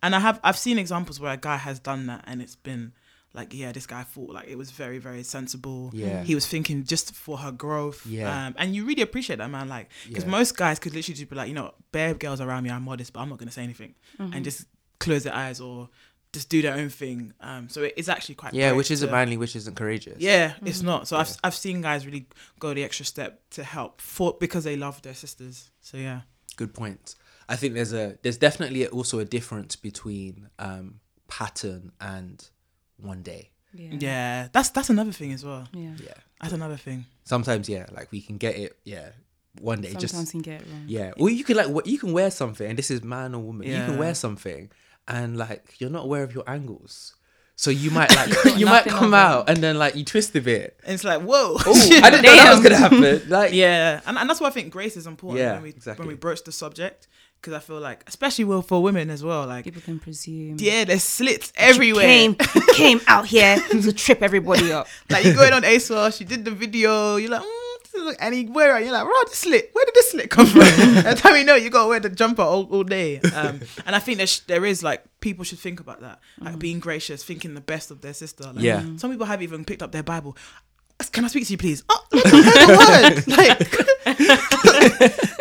And I have I've seen examples where a guy has done that and it's been like yeah this guy thought like it was very very sensible Yeah. he was thinking just for her growth Yeah. um and you really appreciate that man like because Yeah. most guys could literally just be like you know bare girls around me i'm modest but i'm not going to say anything and just close their eyes or just do their own thing um so it is actually quite yeah, which isn't to- manly, which isn't courageous. yeah, it's not. So I've I've seen guys really go the extra step to help for because they love their sisters. So yeah. good point. I think there's a there's definitely also a difference between um, pattern and one day. Yeah. Yeah, that's that's another thing as well. Yeah. Yeah. That's another thing. Sometimes, yeah, like we can get it. Yeah, one day Sometimes just you can get it wrong. yeah. Or you can like what you can wear something, and this is man or woman. You can wear something, and like you're not aware of your angles. So you might like you might come out and then like you twist a bit. And it's like whoa. Oh, I didn't know that was gonna happen. Like yeah, and, and that's why I think grace is important Yeah, when we exactly. when we broach the subject because I feel like especially well for women as well like People can presume. yeah there's slits everywhere. Came, came out here to trip everybody up. like you're going on ASOS, you did the video, you're like, mm, this and you wear it, you're like, bro, this slit, where did this slit come from? By the time you know, you gotta wear the jumper all, all day. Um, and I think there's there is like people should think about that, like being gracious, thinking the best of their sister. Like, Yeah. some people have even picked up their Bible. Can I speak to you, please? Oh, let me hear the word.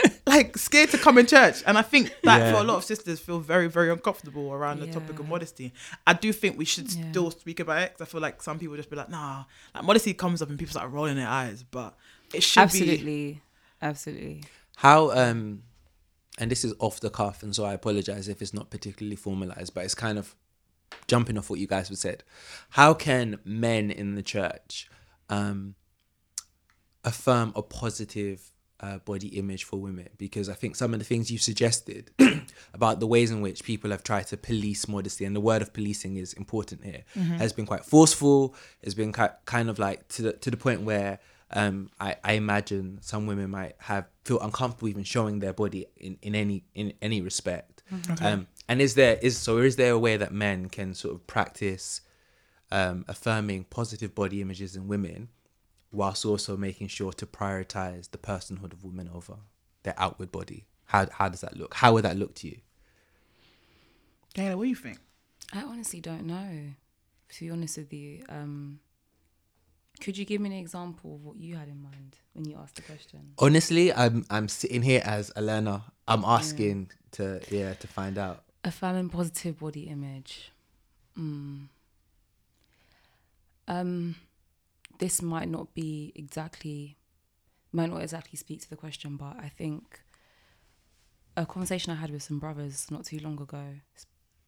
Like, like scared to come in church, and I think that Yeah. for a lot of sisters feel very, very uncomfortable around the topic of modesty. I do think we should Yeah. still speak about it because I feel like some people just be like, nah, like modesty comes up and people start rolling their eyes, but it should be. Absolutely. Absolutely. how um and this is off the cuff and so i apologize if it's not particularly formalized but it's kind of jumping off what you guys have said how can men in the church um affirm a positive uh, body image for women? Because i think some of the things you suggested about the ways in which people have tried to police modesty and the word of policing is important here has been quite forceful It's been kind of like to the, to the point where um, I, I imagine some women might have feel uncomfortable even showing their body in, in any in any respect. Um, and is there is so is there a way that men can sort of practice um, affirming positive body images in women, whilst also making sure to prioritize the personhood of women over their outward body? How how does that look? How would that look to you? Kayla, what do you think? I honestly don't know. To be honest with you, um, could you give me an example of what you had in mind when you asked the question? Honestly, I'm I'm sitting here as a learner. I'm asking to yeah to find out. Affirming positive body image. Mm. Um, this might not be exactly, might not exactly speak to the question, but I think a conversation I had with some brothers not too long ago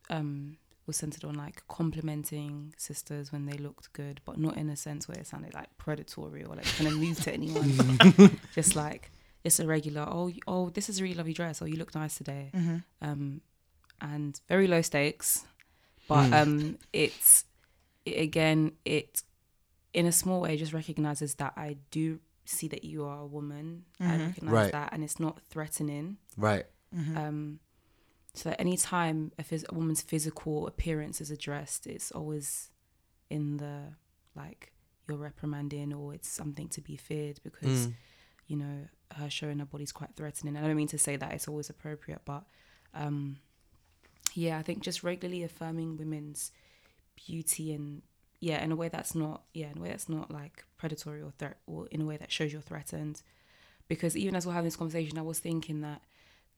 um, was centered on like complimenting sisters when they looked good, but not in a sense where it sounded like predatory or like kind of move to anyone. Just like it's a regular. Oh, oh, this is a really lovely dress. Oh, you look nice today. Um, and very low stakes, but um, it's it, again it in a small way just recognizes that I do see that you are a woman. I recognize Right. that, and it's not threatening. Right. Um, so that any time a, phys- a woman's physical appearance is addressed, it's always in the like you're reprimanding or it's something to be feared because you know her showing her body's quite threatening. I don't mean to say that it's always appropriate, but um, yeah, I think just regularly affirming women's beauty and yeah, in a way that's not yeah, in a way that's not like predatory or threat or in a way that shows you're threatened. Because even as we're having this conversation, I was thinking that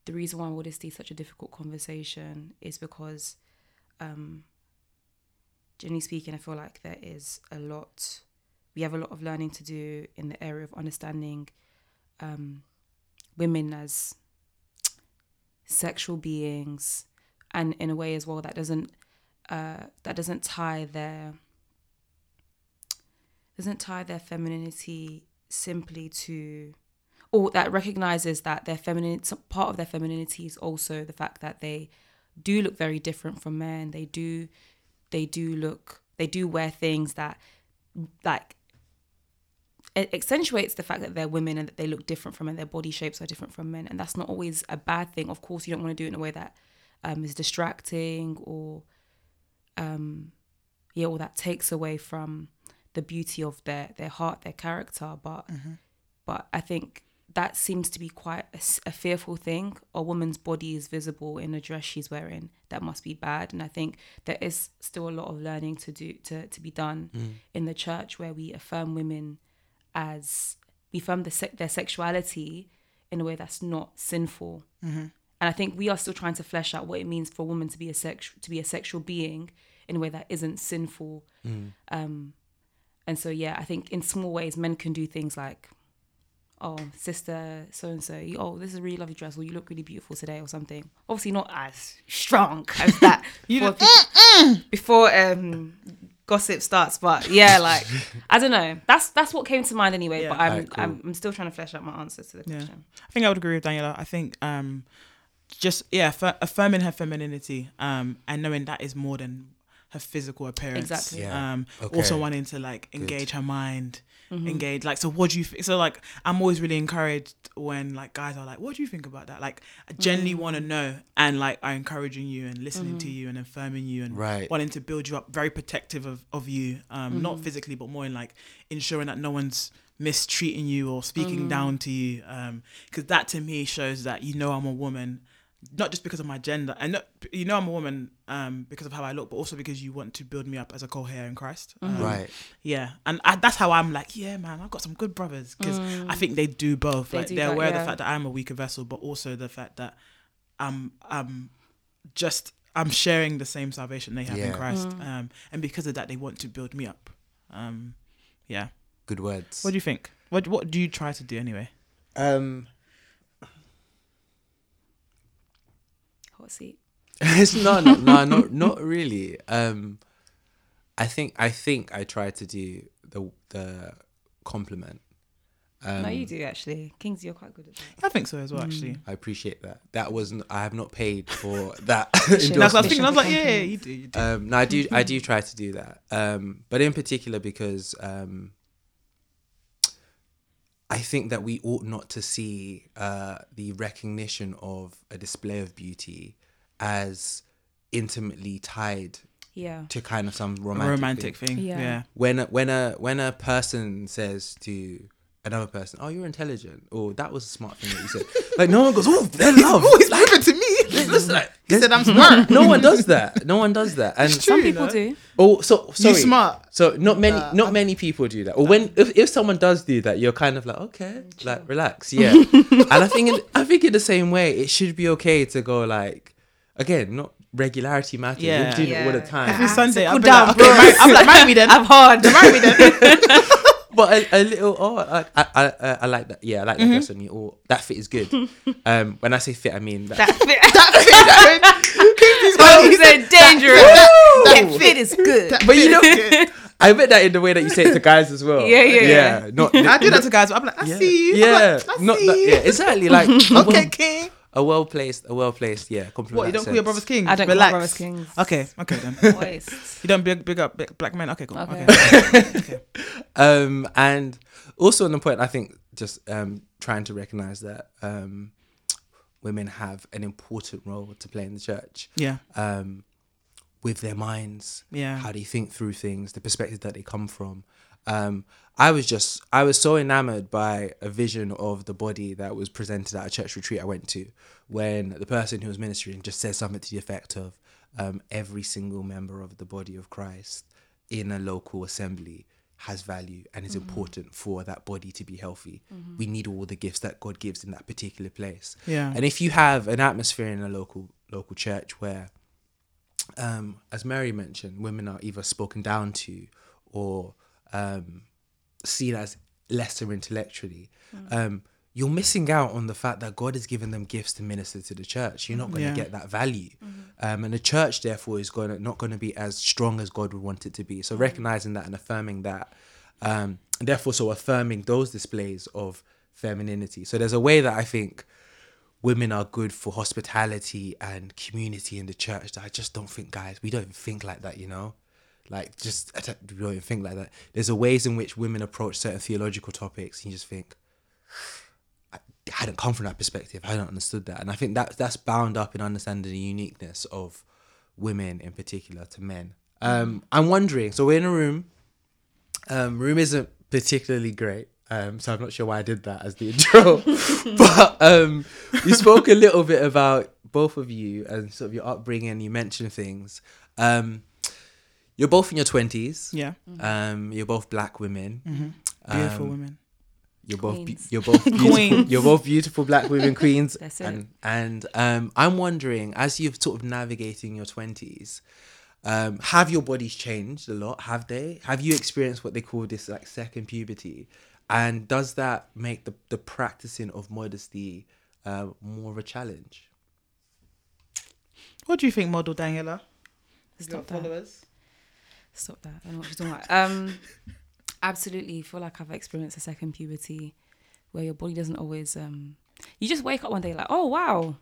the reason why modesty is such a difficult conversation is because, um, generally speaking, I feel like there is a lot we have a lot of learning to do in the area of understanding um, women as sexual beings, and in a way as well that doesn't uh, that doesn't tie their doesn't tie their femininity simply to or that recognizes that their feminine part of their femininity is also the fact that they do look very different from men. They do they do look they do wear things that like it accentuates the fact that they're women and that they look different from men. Their body shapes are different from men. And that's not always a bad thing. Of course you don't want to do it in a way that um, is distracting or um yeah or that takes away from the beauty of their their heart their character but mm-hmm. but i think that seems to be quite a fearful thing. A woman's body is visible in a dress she's wearing. That must be bad. And i think there is still a lot of learning to do to, to be done mm. in the church where we affirm women as we affirm the their sexuality in a way that's not sinful. Mm-hmm. And I think we are still trying to flesh out what it means for a woman to be a sex to be a sexual being in a way that isn't sinful. Mm. Um, and so yeah, I think in small ways men can do things like, oh sister so and so, oh this is a really lovely dress, or you look really beautiful today, or something. Obviously not as strong as that before, people- before um, gossip starts, but yeah, like I don't know. That's that's what came to mind anyway. Yeah. But I'm, Alright, cool. I'm I'm still trying to flesh out my answers to the Yeah. question. I think I would agree with Daniella. I think um, just yeah, affirming her femininity um, and knowing that is more than her physical appearance. Exactly. Yeah. Um, Okay. Also wanting to like engage her mind, mm-hmm. engage like. So what do you? Th- so like, I'm always really encouraged when like guys are like, "What do you think about that?" Like, I genuinely mm. want to know and like are encouraging you and listening to mm-hmm. you and affirming you and Right. wanting to build you up, very protective of of you, um, not mm-hmm. physically but more in like ensuring that no one's mistreating you or speaking down to you um, because that to me shows that you know i'm a woman not just because of my gender and not, you know i'm a woman um, because of how i look but also because you want to build me up as a co-heir in christ um, Right. yeah and I, that's how i'm like yeah man i've got some good brothers because i think they do both They like do they're that, aware of the fact that i'm a weaker vessel but also the fact that i'm i'm just i'm sharing the same salvation they have in christ Mm. um, and because of that they want to build me up um, yeah Good words. what do you think? What What do you try to do anyway? um, Hot seat. it's not, no, no, not not really. Um, I think I think I try to do the the compliment. Um, no, you do actually. Kings, you're quite good at that. I think so as well. Actually, I appreciate that. That wasn't. I have not paid for that. that's what I was thinking. I was like, yeah, yeah, you do, you do. Um, no, I do. I do try to do that. Um, but in particular because um, I think that we ought not to see uh, the recognition of a display of beauty as intimately tied Yeah. to kind of some romantic, romantic thing. thing. Yeah. Yeah. When a, when a when a person says to another person, "Oh, you're intelligent," or "That was a smart thing that you said," like no one goes, "Oh, they're love." He's moving to me. Listen, like, He said I'm smart. no one does that. No one does that. And Some people no? do. Oh, so sorry. smart. So not many, not many people do that. Or when if, if someone does do that, you're kind of like, okay, like relax, yeah. and I think in, I think in the same way, it should be okay to go like, again, not regularity matters. Yeah. You're doing it all the time. Every Sunday, cool I'll be down, like, bro. okay, marry, I'm like, marry me then. I'm hard. marry me then. but a, a little, oh, I, I, I, I like that. Yeah, I like that dress on you. Or that fit is good. um, when I say fit, I mean that. That fit. that Oh, you said dangerous. that fit is good. but you know, I bet that in the way that you say it to guys as well. Yeah, yeah, yeah. Not, I do that to guys. I'm like, I yeah. see you. I'm Yeah, like, I not see that, you. yeah, exactly. Like Okay, well, king. A well placed, a well placed, yeah. Compliment. What you don't call your brothers kings? I don't call Relax. brothers kings. Okay, okay then. Waste. You don't big big up big black men. Okay, cool. Okay. Okay. um, and also on the point, I think just um, trying to recognize that um, women have an important role to play in the church. Yeah. Um, with their minds, Yeah. how they think through things, the perspective that they come from. Um, I was just, I was so enamored by a vision of the body that was presented at a church retreat I went to, when the person who was ministering just said something to the effect of, um, every single member of the body of Christ in a local assembly has value and is important for that body to be healthy. We need all the gifts that God gives in that particular place. Yeah. And if you have an atmosphere in a local local church where um, as Mary mentioned, women are either spoken down to or um, seen as lesser intellectually. Um, you're missing out on the fact that God has given them gifts to minister to the church. You're not going to Yeah. get that value, um, and the church therefore is going to not going to be as strong as God would want it to be. So recognizing that and affirming that, um, and therefore so affirming those displays of femininity. So there's a way that I think women are good for hospitality and community in the church that I just don't think guys we don't think like that you know like just I don't, even think like that there's a ways in which women approach certain theological topics and you just think I hadn't come from that perspective I hadn't understood that and I think that that's bound up in understanding the uniqueness of women in particular to men um I'm wondering so we're in a room um, room isn't particularly great, um, so I'm not sure why I did that as the intro. but um, we spoke a little bit about both of you and sort of your upbringing. You mentioned things. Um, you're both in your twenties. Yeah. Um, you're both black women. Beautiful Um, women. You're both be- you're both beautiful, Queens. you're both beautiful black women queens. That's it. And and um, I'm wondering as you've sort of navigating your twenties, um, have your bodies changed a lot? Have they? Have you experienced what they call this like second puberty? And does that make the the practicing of modesty uh, more of a challenge? What do you think, model Daniella? Stop that. followers. Stop that. I don't know what she's talking about. Um, absolutely. feel like I've experienced a second puberty where your body doesn't always. Um, you just wake up one day like, oh wow,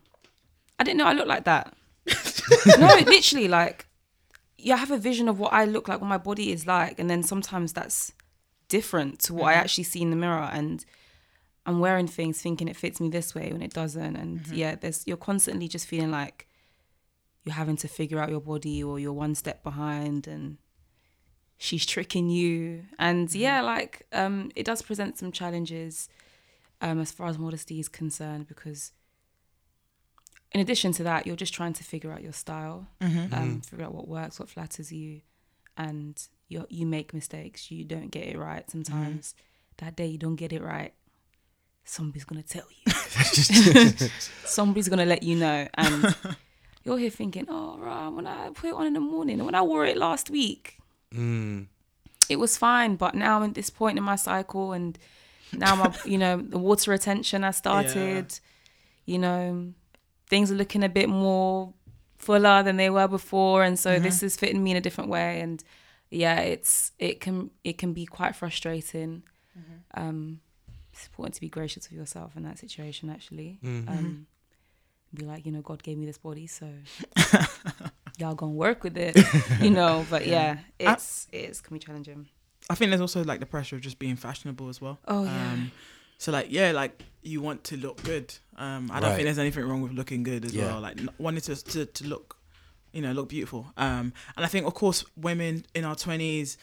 I didn't know I looked like that. no, literally, like, you have a vision of what I look like, what my body is like, and then sometimes that's different to what I actually see in the mirror, and I'm wearing things thinking it fits me this way when it doesn't, and yeah, there's you're constantly just feeling like you're having to figure out your body or you're one step behind and she's tricking you. And yeah like um it does present some challenges um as far as modesty is concerned because in addition to that you're just trying to figure out your style um figure out what works what flatters you and you you make mistakes you don't get it right sometimes. That day you don't get it right somebody's gonna tell you. Somebody's gonna let you know. And you're here thinking oh right when i put it on in the morning when i wore it last week it was fine but now I'm at this point in my cycle and now my you know the water retention has started you know things are looking a bit more fuller than they were before and so this is fitting me in a different way and yeah it's it can it can be quite frustrating. Um it's important to be gracious with yourself in that situation actually. Um be like you know god gave me this body so y'all gonna work with it you know but yeah it's it's can be challenging I think there's also like the pressure of just being fashionable as well. Oh, yeah. Um, so like yeah, like you want to look good. Um, I don't Right. think there's anything wrong with looking good as Yeah. well. Like wanting to, to to look, you know, look beautiful. Um, and I think of course women in our twenties,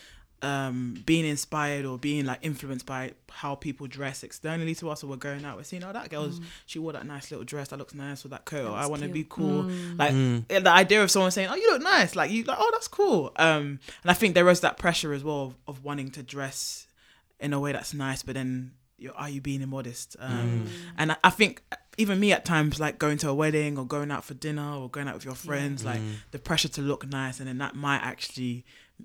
um, being inspired or being like influenced by how people dress externally to us, or we're going out, we're seeing, oh that girl's she wore that nice little dress that looks nice with that coat. or I want to be cool. Like yeah, the idea of someone saying, "Oh, you look nice," like you like, "Oh, that's cool." Um, and I think there is that pressure as well of, of wanting to dress in a way that's nice, but then you're, are you being immodest? Um, And I, I think even me at times, like going to a wedding or going out for dinner or going out with your friends, like the pressure to look nice, and then that might actually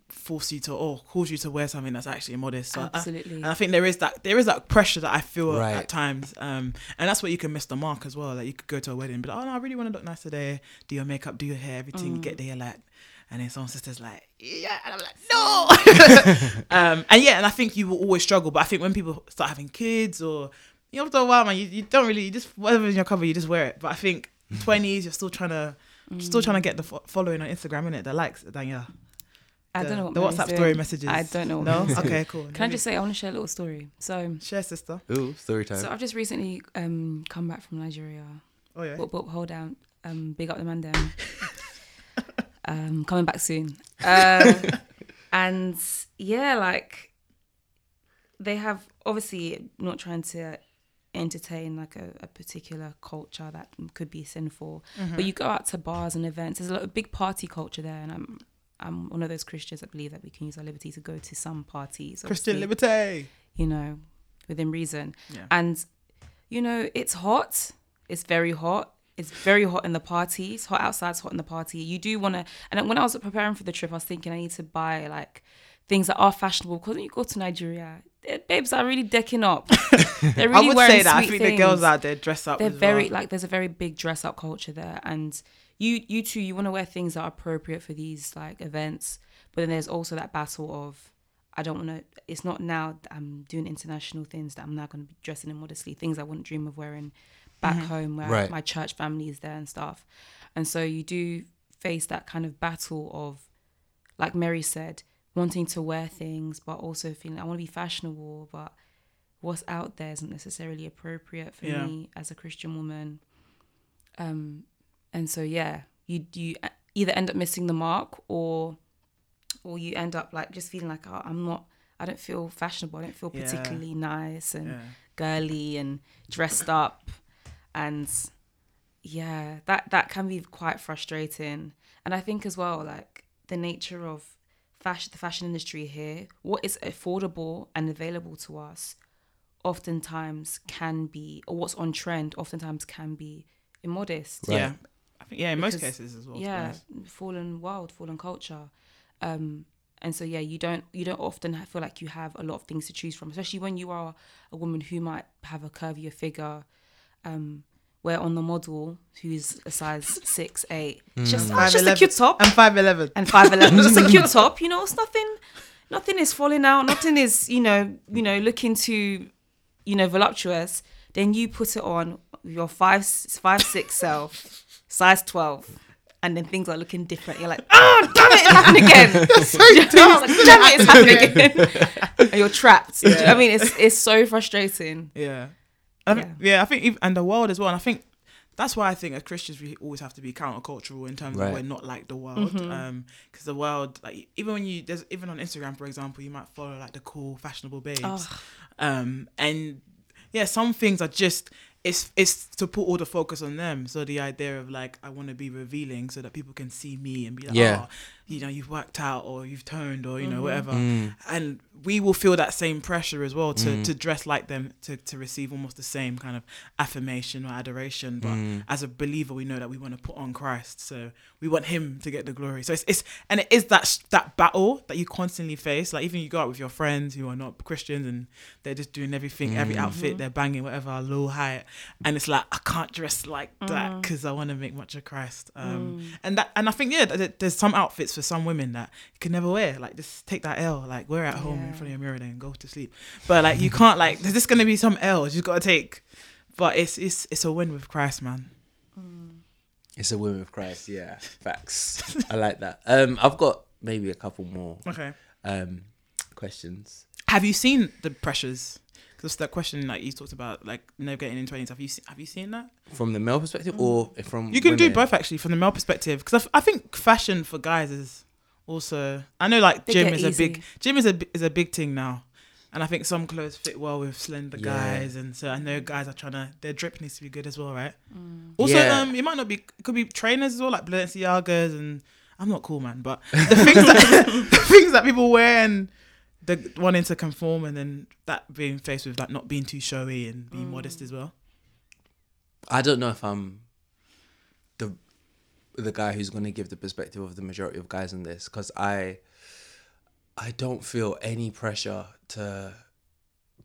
force you to or cause you to wear something that's actually modest. So I- Absolutely. and I think there is that there is that pressure that I feel Right. at times, um, and that's where you can miss the mark as well. Like you could go to a wedding, but "Oh no, I really want to look nice today." Do your makeup, do your hair, everything. You get there, like, and then someone's sister's like, "Yeah," and I'm like, "No." um, and yeah, and I think you will always struggle. But I think when people start having kids, or you know, after a while, man, you, you don't really you just whatever's in your cover, you just wear it. But I think twenties, you're still trying to still trying to get the fo- following on Instagram, innit? The likes, Danielle. I don't know what the Mary's WhatsApp doing. story messages. I don't know what No, Mary's okay, cool. Can I just say I want to share a little story? So, share, sister? Ooh, story time. so I've just recently um come back from Nigeria. Oh yeah. But, but hold down. Um, big up the man them. um, coming back soon. Uh, and yeah, like they have obviously not trying to entertain like a, a particular culture that could be sinful. But you go out to bars and events. There's a lot of big party culture there, and I'm I'm one of those Christians that believe that we can use our liberty to go to some parties. Christian liberty. you know, within reason. Yeah. And, you know, it's hot. It's very hot. It's very hot in the party. It's hot outside. It's hot in the party. You do want to. And when I was preparing for the trip, I was thinking I need to buy like things that are fashionable. Because when you go to Nigeria, babes are really decking up. They're really I would wearing say that. I think the girls out there dress up. They're very well. like there's a very big dress up culture there, and you you too you want to wear things that are appropriate for these like events, but then there's also that battle of I don't want to. It's not now that I'm doing international things that I'm now going to be dressing in modestly. Things I wouldn't dream of wearing back home where Right. my church family is there and stuff, and so you do face that kind of battle of, like Mary said, wanting to wear things but also feeling I want to be fashionable, but what's out there isn't necessarily appropriate for Yeah. me as a Christian woman. Um, and so yeah, you you uh, either end up missing the mark or or you end up like just feeling like oh, I'm not. I don't feel fashionable. I don't feel Yeah. particularly nice and Yeah. girly and dressed up, and yeah, that that can be quite frustrating. And I think as well, like the nature of fashion, the fashion industry here, what is affordable and available to us, oftentimes can be, or what's on trend, oftentimes can be immodest. Right. Yeah. I think yeah, in most cases as well. yeah fallen world fallen culture um and so yeah you don't you don't often feel like you have a lot of things to choose from especially when you are a woman who might have a curvier figure um where on the model who's a size six eight it's just, oh, it's just a cute top I'm five eleven. and five eleven just a cute top you know it's nothing nothing is falling out nothing is you know you know looking too you know voluptuous then you put it on with your five five six self size 12 and then things are looking different you're like oh damn it it's happening again It's like, damn it it's happening again and you're trapped Do you i mean it's it's so frustrating Yeah. I think, yeah. I think, ev- and the world as well. And I think that's why I think as Christians we always have to be countercultural in terms Right. of we're not like the world. Mm-hmm. Um, because the world, like even when you there's even on Instagram, for example, you might follow like the cool fashionable babes. Oh. Um, and yeah, some things are just it's it's to put all the focus on them. So the idea of like I want to be revealing so that people can see me and be like, Yeah. oh, you know, you've worked out or you've toned or you Mm-hmm. know whatever. Mm. And we will feel that same pressure as well to to dress like them to to receive almost the same kind of affirmation or adoration. But as a believer, we know that we want to put on Christ, so we want Him to get the glory. So it's it's and it is that that battle that you constantly face. Like even you go out with your friends who are not Christians and they're just doing everything, every outfit they're banging, whatever, low height, and it's like I can't dress like that because I want to make much of Christ. Um, and that and I think yeah, there's some outfits some women that you can never wear. Like just take that L, like wear at home in front of your mirror then go to sleep. But like you can't like there's just gonna be some L's you've gotta take. But it's it's it's a win with Christ, man. It's a win with Christ. Yeah, facts. I like that. Um, I've got maybe a couple more Okay. um questions. Have you seen the pressures? Because that question like you talked about, like no getting in twenties. Have you se- have you seen that? From the male perspective or from You can do women? both actually from the male perspective. Because I, f- I think fashion for guys is also. I know like They gym get is a easy. big gym is a is a big thing now, and I think some clothes fit well with slender Yeah. guys, and so I know guys are trying to their drip needs to be good as well, right? Also, Yeah. um, it might not be it could be trainers as well, like Balenciagas, and I'm not cool, man, but the things that the things that people wear and the wanting to conform, and then that being faced with like not being too showy and being mm. modest as well. I don't know if I'm the the guy who's going to give the perspective of the majority of guys in this because I I don't feel any pressure to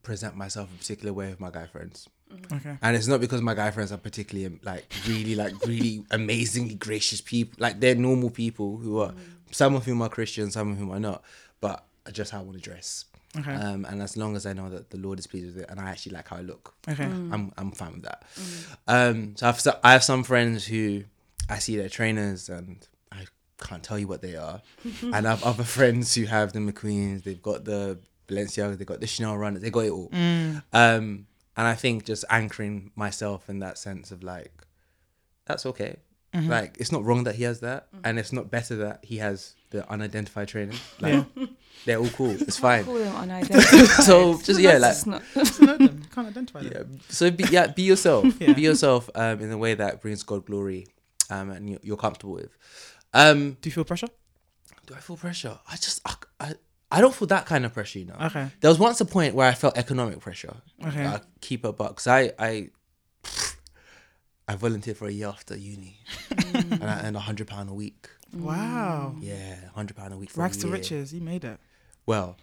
present myself a particular way with my guy friends. Mm-hmm. Okay. And it's not because my guy friends are particularly like really like really amazingly gracious people. Like they're normal people who are mm. some of whom are Christian, some of whom are not. But just how I want to dress. Okay. Um, and as long as I know that the Lord is pleased with it, and I actually like how I look, Okay. I'm I'm fine with that. Um, so I've so- I have some friends who I see their trainers and I can't tell you what they are, and I have other friends who have the McQueens. They've got the Balenciaga, they've got the Chanel runners, they got it all. Um, and I think just anchoring myself in that sense of like, that's okay. Like it's not wrong that he has that, and it's not better that he has the unidentified training. Like they're all cool. It's fine. Call them unidentified. So just yeah, like It's not- Just know them. You can't identify them. yeah. So be yeah, be yourself. Yeah. Be yourself um, in a way that brings God glory, um, and you're, you're comfortable with. Um, Do you feel pressure? do I feel pressure? I just I, I, I don't feel that kind of pressure. You know. Okay. There was once a point where I felt economic pressure. Okay. I keep a buck. Cause I I I volunteered for a year after uni, and I earned a hundred pound a week. Wow. Yeah, hundred pound a week for Rags a to riches. You made it. well.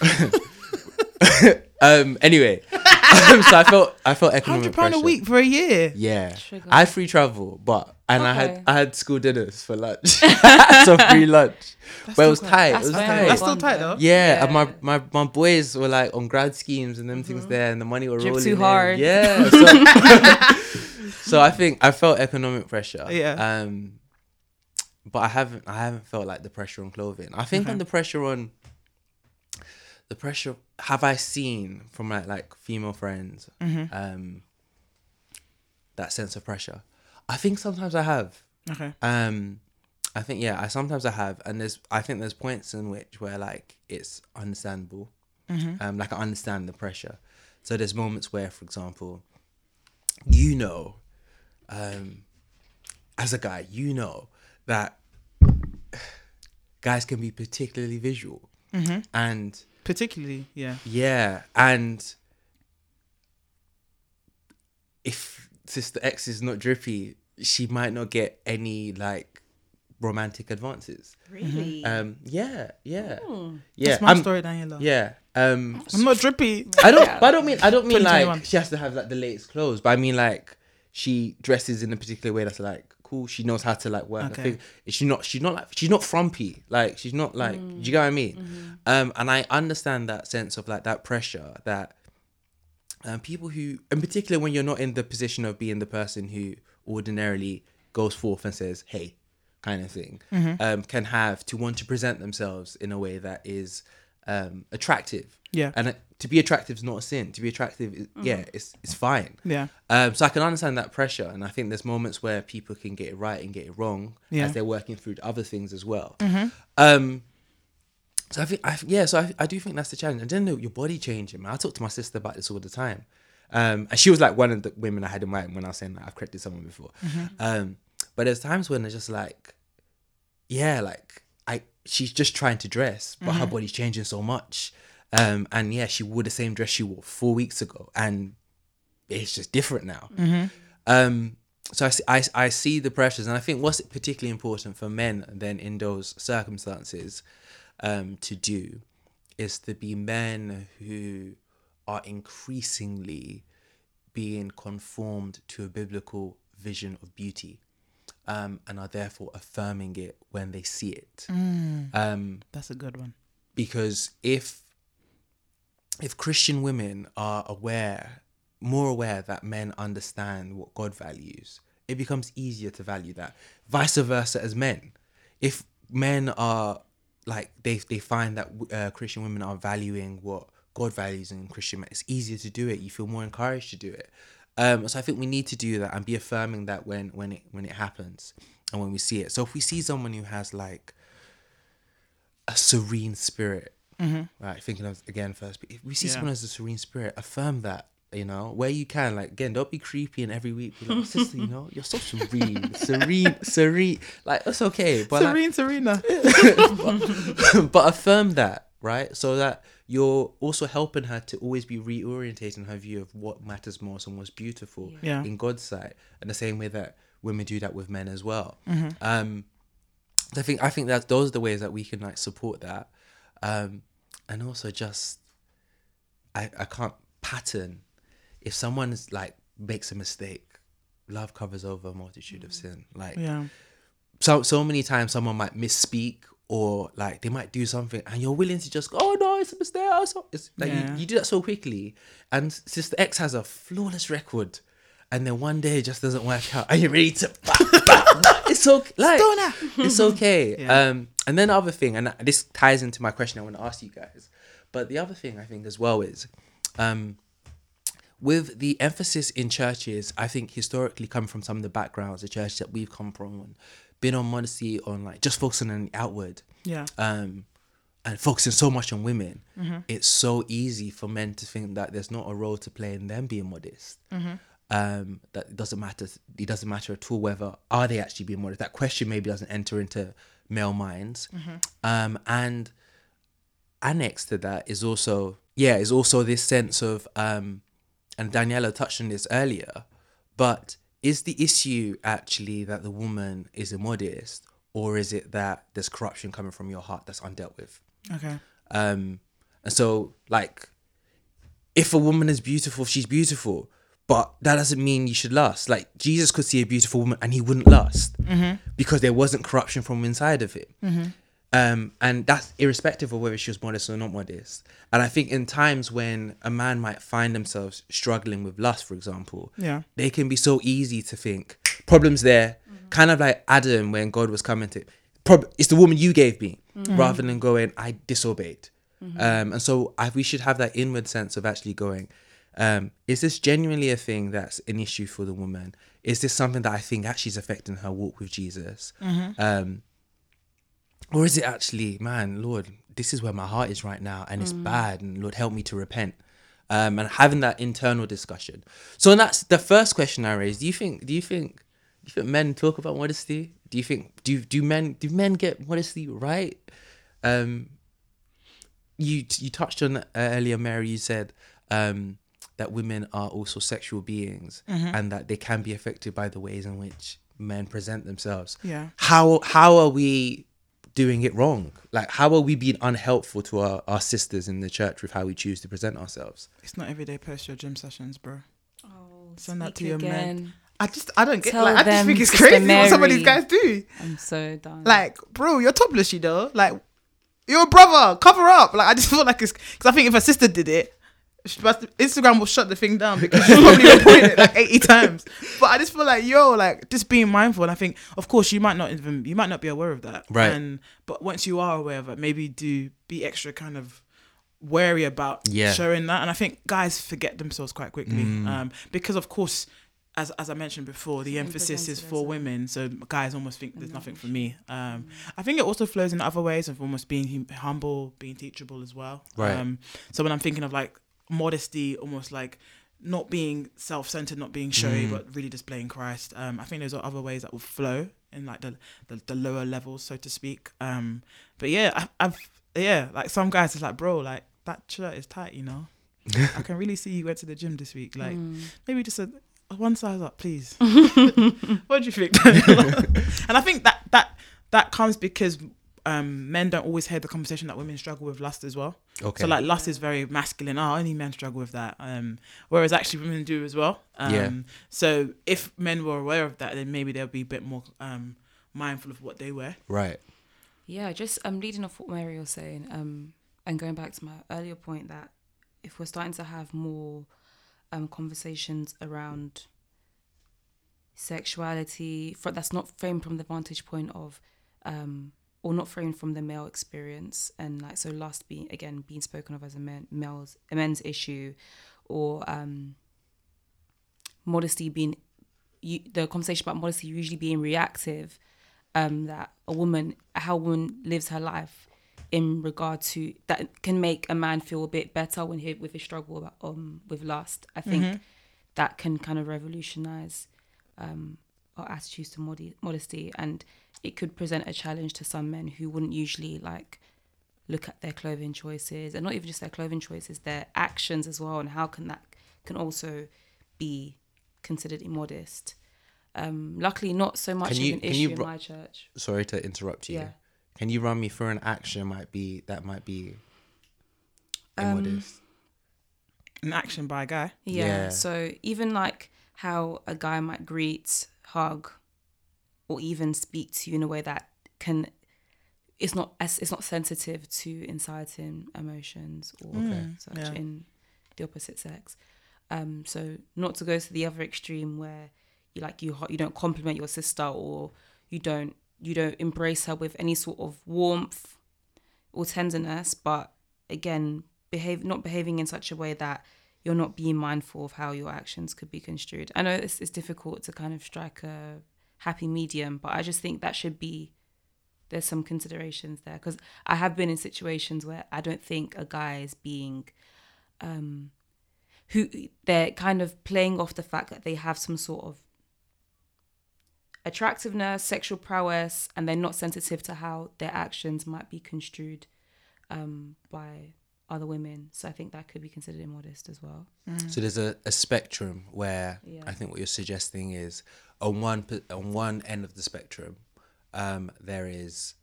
um. Anyway, um, so I felt I felt economic Hundred pound pressure. a week for a year. Yeah, Trigger. I free travel, but and I had I had school dinners for lunch, so free lunch. but it was still tight. It was fair. tight. That's still tight though. though. Yeah, and my, my my boys were like on grad schemes and them things there, and the money were Drip rolling. too in. hard. Yeah. So, so I think I felt economic pressure. Yeah. Um, but I haven't I haven't felt like the pressure on clothing. I think on the pressure on the pressure have I seen from my like female friends um that sense of pressure. I think sometimes I have. Okay. Um, I think yeah, I sometimes I have, and there's I think there's points in which where like it's understandable, um, like I understand the pressure. So there's moments where, for example, you know, um, as a guy, you know that guys can be particularly visual, and Particularly, yeah. yeah, and if Sister X is not drippy, she might not get any like romantic advances. Really? Um, yeah, yeah, yeah. Hmm. That's my I'm- story, Daniella. Yeah. Um, I'm not drippy. I don't. But I don't mean. I don't mean like she has to have like the latest clothes. But I mean like she dresses in a particular way that's like cool. She knows how to like work. Okay. She's not. She's not like. She's not frumpy. Like she's not like. Do you get what I mean? Mm-hmm. Um, and I understand that sense of like that pressure that um, people who, in particular, when you're not in the position of being the person who ordinarily goes forth and says, "Hey," kind of thing, Mm-hmm. um, can have to want to present themselves in a way that is um, attractive. Yeah. and it, to be attractive is not a sin. To be attractive, is, yeah, it's it's fine. Yeah. Um, so I can understand that pressure, and I think there's moments where people can get it right and get it wrong Yeah. as they're working through other things as well. Um, so I think, I, yeah, so I, I do think that's the challenge. And then the- your body changing, man. I talk to my sister about this all the time. Um, and she was like one of the women I had in mind when I was saying that I've corrected someone before. Um, but there's times when it's just like, yeah, like she's just trying to dress, but her body's changing so much. Um, and yeah, she wore the same dress she wore four weeks ago, and it's just different now. Um, so I, see- I, I see the pressures, and I think what's particularly important for men then in those circumstances um, to do is to be men who are increasingly being conformed to a biblical vision of beauty um, and are therefore affirming it when they see it. Um, That's a good one. because if if Christian women are aware, more aware that men understand what God values, it becomes easier to value that. Vice versa as men, if men are like they they find that uh, Christian women are valuing what God values in Christian men, it's easier to do it. You feel more encouraged to do it. Um, so I think we need to do that and be affirming that when when it when it happens and when we see it. So if we see someone who has like a serene spirit, right? Thinking of again first, if we see Yeah. someone as a serene spirit, affirm that. You know, where you can, like again, don't be creepy and every week be like, sister, you know, you're so serene, serene, serene. Like that's okay, but like, Serene, Serena. but affirm that, right? So that you're also helping her to always be reorientating her view of what matters most and what's beautiful Yeah. in God's sight, in the same way that women do that with men as well. Mm-hmm. Um, I think I think that those are the ways that we can like support that, um, and also just I I can't pattern if someone's like makes a mistake. Love covers over a multitude of sin. Like Yeah. so so many times someone might misspeak or like they might do something and you're willing to just go, oh no, it's a mistake. Oh, it's like Yeah. you, you do that so quickly. And Sister X has a flawless record. And then one day it just doesn't work out. Are you ready to it's okay like it's okay. Yeah. Um and then the other thing, and this ties into my question I want to ask you guys. But the other thing I think as well is um with the emphasis in churches, I think historically come from some of the backgrounds, the churches that we've come from, and been on modesty, on like just focusing on the outward, Yeah. um, and focusing so much on women, Mm-hmm. it's so easy for men to think that there's not a role to play in them being modest. Mm-hmm. Um, that it doesn't matter. It doesn't matter at all whether are they actually being modest. That question maybe doesn't enter into male minds, Mm-hmm. um, and annexed to that is also yeah is also this sense of um and Daniella touched on this earlier but is the issue actually that the woman is immodest or is it that there's corruption coming from your heart that's undealt with Okay. Um, and so like, if a woman is beautiful, she's beautiful. But that doesn't mean you should lust. Like Jesus could see a beautiful woman and he wouldn't lust because there wasn't corruption from inside of it. Um, and that's irrespective of whether she was modest or not modest. And I think in times when a man might find themselves struggling with lust, for example, Yeah. they can be so easy to think problems there, kind of like Adam when God was coming to, prob- it's the woman you gave me, rather than going, I disobeyed. Um, and so I, we should have that inward sense of actually going, um, is this genuinely a thing that's an issue for the woman? Is this something that I think actually is affecting her walk with Jesus? Um, or is it actually, man, Lord, this is where my heart is right now and it's bad and Lord, help me to repent. Um, and having that internal discussion. So that's the first question I raised. Do you think, do you think, do you think men talk about modesty? Do you think, do, do men, do men get modesty right? Um, you, you touched on earlier, Mary, you said, um, that women are also sexual beings and that they can be affected by the ways in which men present themselves Yeah. how how are we doing it wrong like how are we being unhelpful to our, our sisters in the church with how we choose to present ourselves It's not every day post your gym sessions, bro. Oh, Send that to speak your men. I just I don't get Tell like I just think it's Sister crazy what some of these guys do. I'm so done. Like, bro, you're topless, you know. Like, you're a brother. Cover up. Like, I just feel like it's because I think if a sister did it, she must, Instagram will shut the thing down because she's probably reported it like 80 times. But I just feel like, yo, like just being mindful. And I think, of course, you might not even you might not be aware of that. Right. And but once you are aware of it, maybe do be extra kind of wary about Yeah. showing that. And I think guys forget themselves quite quickly Mm. um, because, of course. As, as I mentioned before, the emphasis is for women, so guys almost think there's nothing for me. Um, I think it also flows in other ways of almost being hum- humble, being teachable as well. Right. Um, so when I'm thinking of like modesty, almost like not being self-centered, not being showy, Mm. but really displaying Christ. Um, I think those are other ways that will flow in like the the, the lower levels, so to speak. Um, but yeah, I, I've yeah, like some guys is like, bro, like that shirt is tight, you know. I can really see you went to the gym this week. Like maybe just a one size up, please. what do you think? and I think that that that comes because um, men don't always hear the conversation that women struggle with lust as well. okay So like lust is very masculine. Oh, only men struggle with that. Um, whereas actually women do as well. Um, Yeah. So if men were aware of that, then maybe they'll be a bit more um, mindful of what they wear. right Yeah, just um, leading off what Mary was saying, um, and going back to my earlier point that if we're starting to have more um, conversations around sexuality, for, that's not framed from the vantage point of, um, or not framed from the male experience, and like so, lust being again being spoken of as a men, male's a men's issue, or um, modesty being you, the conversation about modesty usually being reactive um, that a woman, how a woman lives her life in regard to that can make a man feel a bit better when he with his struggle about, um with lust. I think that can kind of revolutionize um, our attitudes to modi- modesty, and it could present a challenge to some men who wouldn't usually like look at their clothing choices, and not even just their clothing choices, their actions as well, and how can that can also be considered immodest. Um, luckily, not so much Can of you- an can issue you in my church. sorry to interrupt you Yeah. can you run me through an action might be that might be Um, immodest An action by a guy. Yeah. Yeah. So even like how a guy might greet, hug, or even speak to you in a way that can it's not as it's not sensitive to inciting emotions or such yeah. in the opposite sex. Um, so not to go to the other extreme where you like you you don't compliment your sister or you don't you don't embrace her with any sort of warmth or tenderness, but again, behave not behaving in such a way that you're not being mindful of how your actions could be construed. I know it's, it's difficult to kind of strike a happy medium, but I just think that should be there's some considerations there because I have been in situations where I don't think a guy is being um who they're kind of playing off the fact that they have some sort of attractiveness, sexual prowess, and they're not sensitive to how their actions might be construed um, by other women. So I think that could be considered immodest as well. So there's a, a spectrum where Yeah. I think what you're suggesting is on one on one end of the spectrum, um, there is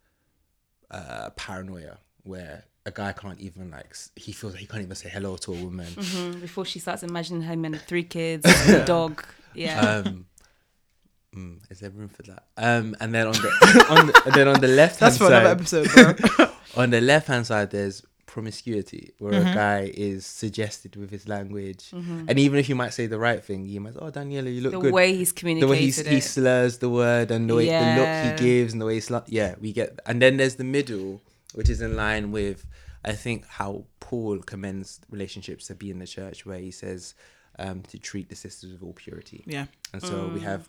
uh, paranoia where a guy can't even like he feels like he can't even say hello to a woman. Mm, Before she starts imagining him and three kids, a dog. Yeah. Um, mm, is there room for that? Um, and then on the, on the and then on the left hand That's for another side, episode, on the left hand side, there's promiscuity, where Mm-hmm. a guy is suggested with his language, and even if you might say the right thing, you might, oh Daniella, you look the good. way he's communicating. the way he's, he slurs the word and the way the look he gives and the way he's slu- yeah we get and then there's the middle which is in line with I think how Paul commends relationships to be in the church where he says um, to treat the sisters with all purity yeah. and so Mm. we have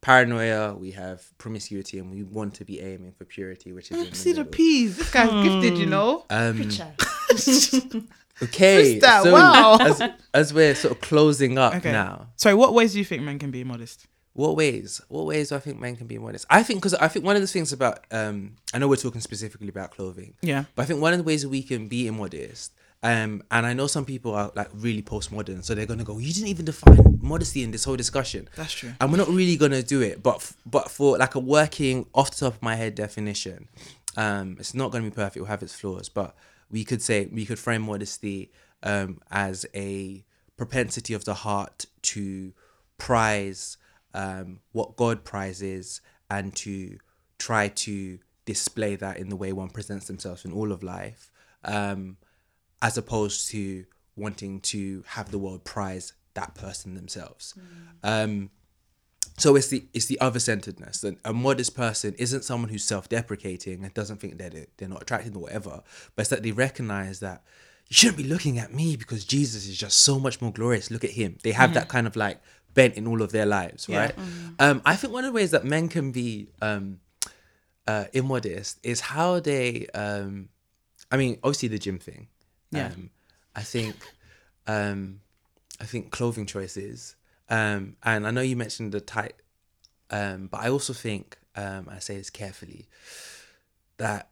paranoia we have promiscuity and we want to be aiming for purity which is in the See the peas. This guy's gifted, you know. um, okay Sister, so wow. as, as we're sort of closing up Okay. now Sorry, what ways do you think men can be modest? What ways? What ways do I think men can be modest? I think because I think one of the things about um, I know we're talking specifically about clothing, Yeah. but I think one of the ways we can be immodest, um, and I know some people are like really postmodern, so they're gonna go, "You didn't even define modesty in this whole discussion." That's true. and we're not really gonna do it. But f- but for like a working off the top of my head definition, um, it's not gonna be perfect. We'll have its flaws, but we could say we could frame modesty um, as a propensity of the heart to prize um, what God prizes and to try to display that in the way one presents themselves in all of life, um, as opposed to wanting to have the world prize that person themselves. Um, so it's the it's the other centeredness. And a modest person isn't someone who's self deprecating and doesn't think that they're, they're not attractive or whatever, but it's that they recognize that you shouldn't be looking at me because Jesus is just so much more glorious. Look at him. They have that kind of like bent in all of their lives, Yeah. right? Um, I think one of the ways that men can be um, uh, immodest is how they. Um, I mean, obviously the gym thing. Yeah. Um, I think. Um, I think clothing choices. Um, and I know you mentioned the tight, um, but I also think, um, I say this carefully, that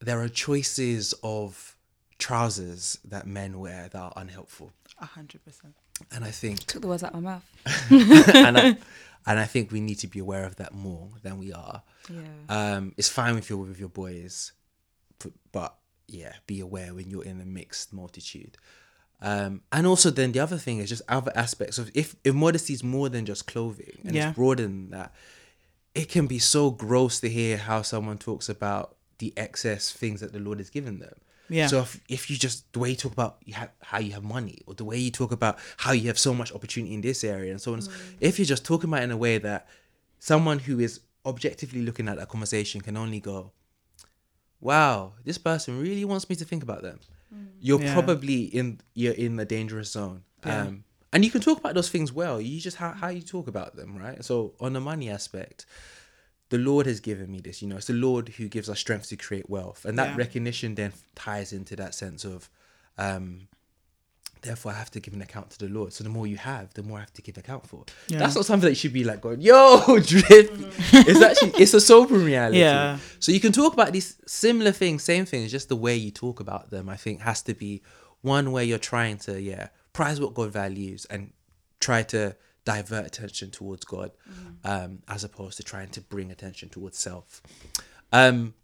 there are choices of trousers that men wear that are unhelpful. A hundred percent. And I think, Took the words out of my mouth. and I, and I think we need to be aware of that more than we are. Yeah. Um, it's fine if you're with your boys, but, but yeah, be aware when you're in a mixed multitude. Um, and also then the other thing is just other aspects of if, if modesty is more than just clothing and Yeah. it's broader than that, it can be so gross to hear how someone talks about the excess things that the Lord has given them. Yeah. So if, if you just the way you talk about you have, how you have money, or the way you talk about how you have so much opportunity in this area, and so on, if you're just talking about it in a way that someone who is objectively looking at that conversation can only go, "Wow, this person really wants me to think about them." You're Yeah. probably in you're in a dangerous zone. Yeah. Um, and you can talk about those things well. You just how how you talk about them, right? So on the money aspect, the Lord has given me this. You know, it's the Lord who gives us strength to create wealth, and that Yeah. recognition then ties into that sense of, um, therefore I have to give an account to the Lord. So the more you have, the more I have to give account for. Yeah. That's not something that you should be like going, "Yo, drip." it's actually it's a sobering reality. Yeah. So you can talk about these similar things, same things, just the way you talk about them. I think has to be one where you're trying to yeah prize what God values and try to divert attention towards God, um, as opposed to trying to bring attention towards self. Um,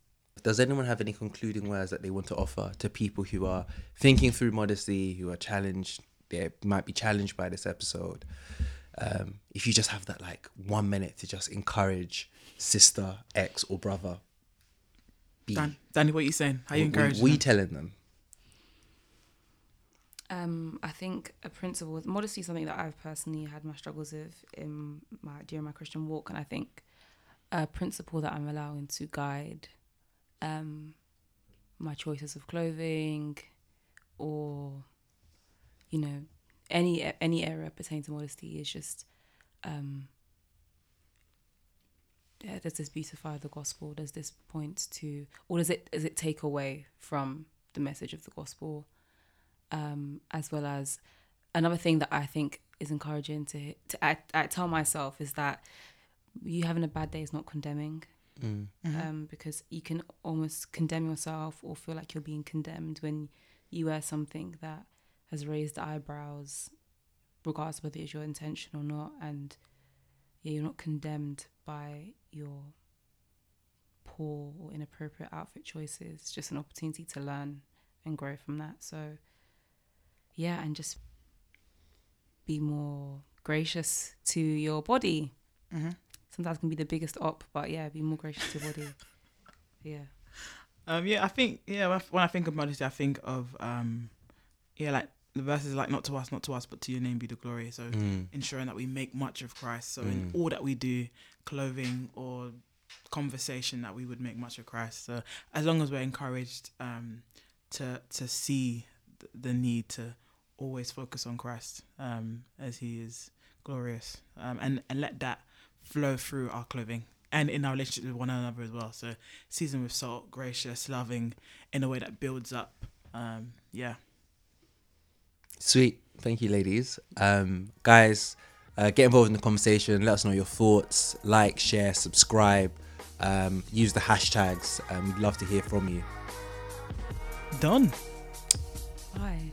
does anyone have any concluding words that they want to offer to people who are thinking through modesty, who are challenged, they might be challenged by this episode? Um, if you just have that like one minute to just encourage sister, ex, or brother, be Dan, Danny, what are you saying? How you what- encouraging? what are you them? telling them? Um, I think a principle modesty is something that I've personally had my struggles with in my during my Christian walk, and I think a principle that I'm allowing to guide um, my choices of clothing, or you know, any any area pertaining to modesty is just um, yeah, does this beautify the gospel? Does this point to, or does it does it take away from the message of the gospel? um, as well as another thing that I think is encouraging to to I, I tell myself is that you having a bad day is not condemning, um, because you can almost condemn yourself or feel like you're being condemned when you wear something that has raised eyebrows, regardless of whether it's your intention or not, and yeah, you're not condemned by your poor or inappropriate outfit choices. It's just an opportunity to learn and grow from that. So, yeah, and just be more gracious to your body. Mm-hmm. Sometimes can be the biggest op, but yeah, be more gracious to your body. Yeah. Um, yeah, I think yeah. when I- think of modesty, I think of um, yeah, like the verses like not to us, not to us, but to your name be the glory. So Mm. ensuring that we make much of Christ. So in Mm. all that we do, clothing or conversation, that we would make much of Christ. So as long as we're encouraged um, to to see th- the need to always focus on Christ um, as He is glorious, um, and and let that flow through our clothing and in our relationship with one another as well. So seasoned with salt, gracious, loving, in a way that builds up. Um, yeah. Sweet. Thank you, ladies. Um, guys, uh, get involved in the conversation. Let us know your thoughts. Like, share, subscribe. Um, use the hashtags. Um, we'd love to hear from you. Done. Bye.